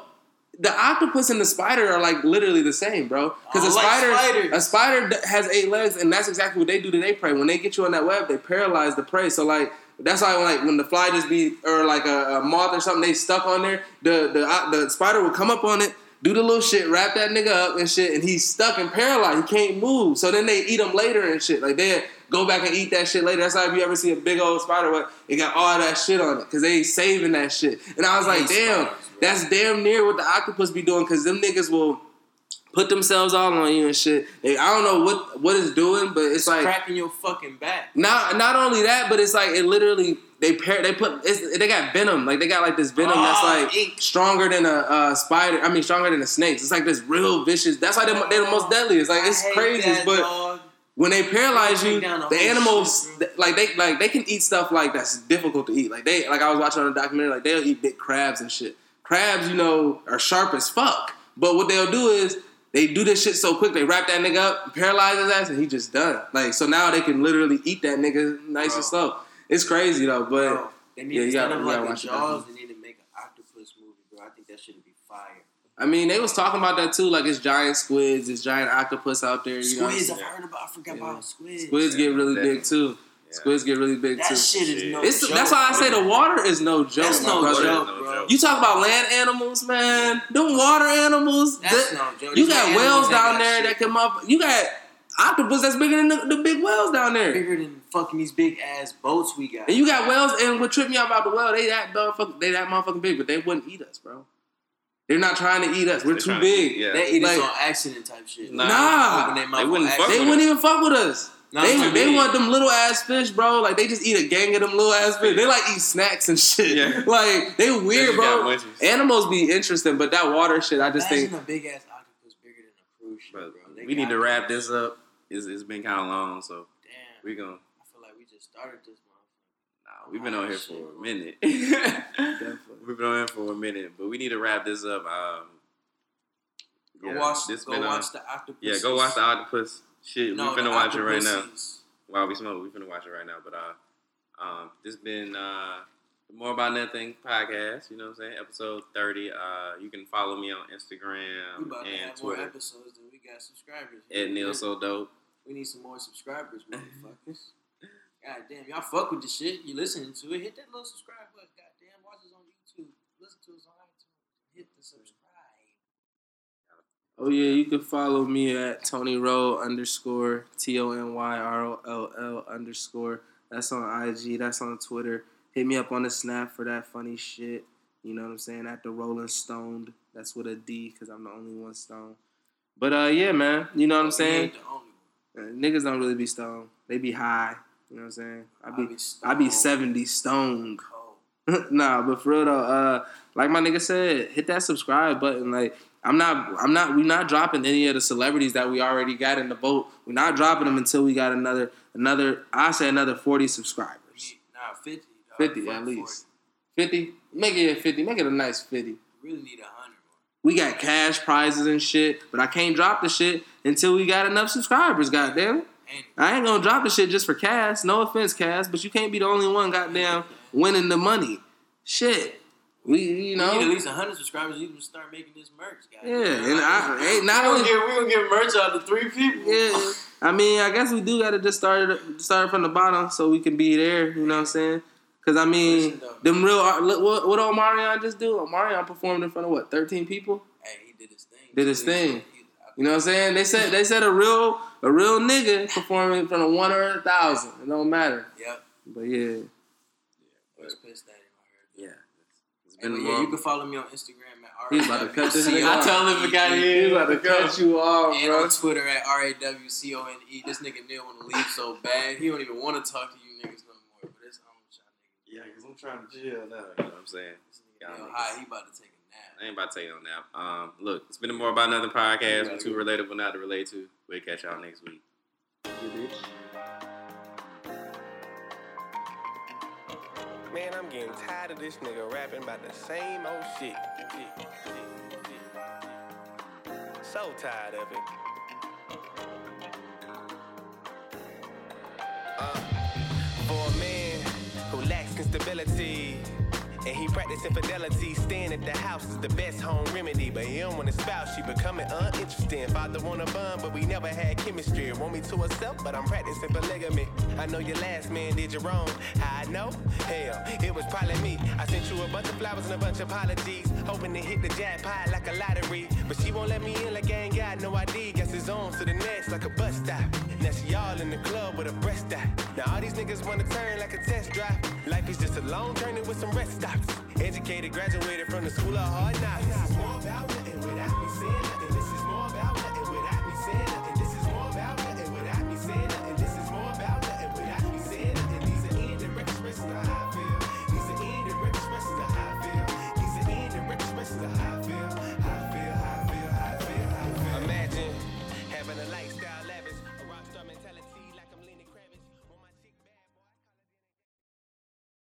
the octopus and the spider are like literally the same, bro. Because a spider, a spider has eight legs, and that's exactly what they do to their prey. When they get you on that web, they paralyze the prey. So like. That's why, when, like, when the fly just be or like a, a moth or something, they stuck on there. The the uh, the spider will come up on it, do the little shit, wrap that nigga up and shit, and he's stuck and paralyzed. He can't move. So then they eat him later and shit. Like they go back and eat that shit later. That's why if you ever see a big old spider, what it got all that shit on it because they saving that shit. And I was like, damn, spiders, that's damn near what the octopus be doing because them niggas will put themselves all on you and shit. They, I don't know what what it's doing, but it's like cracking your fucking back. not not only that, but it's like it literally they pair they put it's, they got venom like they got like this venom that's Oh, like ink. stronger than a uh, spider. I mean stronger than a snake. It's like this real vicious. That's why they're, they're the most deadly. It's like it's crazy, but dog. When they paralyze you, the the animals shit, like they like they can eat stuff like that's difficult to eat. Like they like I was watching on a documentary like they'll eat big crabs and shit. Crabs, you know, are sharp as fuck. But what they'll do is they do this shit so quick. They wrap that nigga up, paralyze his ass, and he just done. Like so now they can literally eat that nigga nice Bro. and slow. It's crazy though, but Bro, they need yeah, you gotta- you like gotta the watch Jaws, they need to make an octopus movie, bro. I think that should be fire. I mean they was talking about that too. Like it's giant squids, it's giant octopus out there. You know I'm Squids, I've heard about. I forgot Yeah. about squids. Squids get really Definitely. big too. Yeah. Squids get really big That too. shit is no It's, joke. that's why I say the water is no joke, That's no brother. joke, bro. You talk about land animals, man. Them water animals. That's that- no joke. you got whales down got there shit that come up. You got octopus that's bigger than the, the big whales down there. bigger than fucking these big ass boats we got. And you got whales, and what tripped me out about the whale, they that motherfucker, they that motherfucking big, but they wouldn't eat us, bro. They're not trying to eat us. We're They too tryna- big. Yeah. they eat us on accident type shit. Nah. Nah. Open They wouldn't fuck. They wouldn't even fuck with us. No, they they me- want them little ass fish, bro. Like they just eat a gang of them little ass fish. They like eat snacks and shit. Yeah. [LAUGHS] Like they weird, just bro. Animals be interesting, but that water shit, I just Imagine think a big ass octopus bigger than a cruise ship, But bro. We need to wrap me. this up. It's, it's been kind of long, so Damn. we gonna. I feel like we just started this motherfucker. Nah, we've been oh, on here Shit. for a minute. [LAUGHS] we've been on for a minute, but we need to wrap this up. Um, Go yeah, watch. this Go watch the octopus. Yeah, go watch the octopus. Shit, No, we finna watch it right now. While we smoke, we finna watch it right now. But uh, um, this has been uh, More About Nothing podcast. You know what I'm saying? Episode 30. Uh, you can follow me on We Instagram about to and have more Twitter episodes than we got subscribers. at Neil So Dope. We need some more subscribers, [LAUGHS] motherfuckers. God damn, y'all fuck with the shit. You listening to it? Hit that little subscribe button. God damn, watch us on YouTube. Listen to us on iTunes. Hit the subscribe. Oh yeah, you can follow me at Tony Roll underscore T O N Y R O L L underscore. That's on IG. That's on Twitter. Hit me up on the Snap for that funny shit. You know what I'm saying? At the Rolling Stoned. That's with a D because I'm the only one stone. But uh, yeah, man. You know what I'm saying? ain't the only one. Uh, niggas don't really be stoned. They be high. You know what I'm saying? I be be I be stoned. 70 stoned. [LAUGHS] Nah, but for real though, uh, like my nigga said, hit that subscribe button. Like I'm not, I'm not, we're not dropping any of the celebrities that we already got in the boat. We're not dropping them until we got another, another. I say another 40 subscribers, Nah, 50. dog. 50 Fuck at 40. least, 50. Make it a 50. Make it a nice 50. Really need a hundred. We got cash prizes and shit, but I can't drop the shit until we got enough subscribers. Goddamn. It? I ain't gonna drop the shit just for Cass. No offense, Cass, but you can't be the only one goddamn [LAUGHS] winning the money. Shit. We you We need at know least hundred subscribers. You can start making this merch, guys. Yeah, and I ain't not only gonna get, we gonna get merch out to three people. Yeah. I mean, I guess we do gotta just start it start from the bottom so we can be there, you know what I'm saying? Cause I mean, Listen, them real uh, look, what what old Marion just do? Marion performed in front of what, thirteen people? Hey, he did his thing. Did his thing. You know what I'm saying? They said they said a real a real nigga performing in front of one or a thousand. It don't matter. Yep. But yeah. I was pissed at him. I heard. Yeah. It's Hey, been but yeah, you can follow me on Instagram at He's about to cut this [LAUGHS] nigga. I told him to got here. He's about to cut [LAUGHS] you off, And bro. on Twitter at R A W C O N E. This nigga Neil want to leave so bad. He don't even want to talk to you niggas no more. But it's on with y'all niggas. Yeah, because I'm trying to chill now. You know what I'm saying? This Y'all nigga Neil niggas. He about to take a nap. I ain't about to take you nap. Um, look, it's been a more about another podcast. We're too relatable not to relate to. We'll catch y'all next week. Man, I'm getting tired of this nigga rapping about the same old shit. So tired of it. Uh, for a man who lacks instability. And he practice infidelity, staying at the house is the best home remedy. But he don't want a spouse, she becoming uninteresting. Father want a bun, but we never had chemistry. Want me to herself, but I'm practicing polygamy. I know your last man did you wrong. How I know? Hell, it was probably me. I sent you a bunch of flowers and a bunch of apologies, hoping to hit the jackpot like a lottery. But she won't let me in like I ain't got no ID. Guess it's on to the next like a bus stop. Now she all in the club with a breast out. Now all these niggas wanna turn like a test drive. Life is just a long journey with some rest stops. Educated, graduated from the school of hard knocks.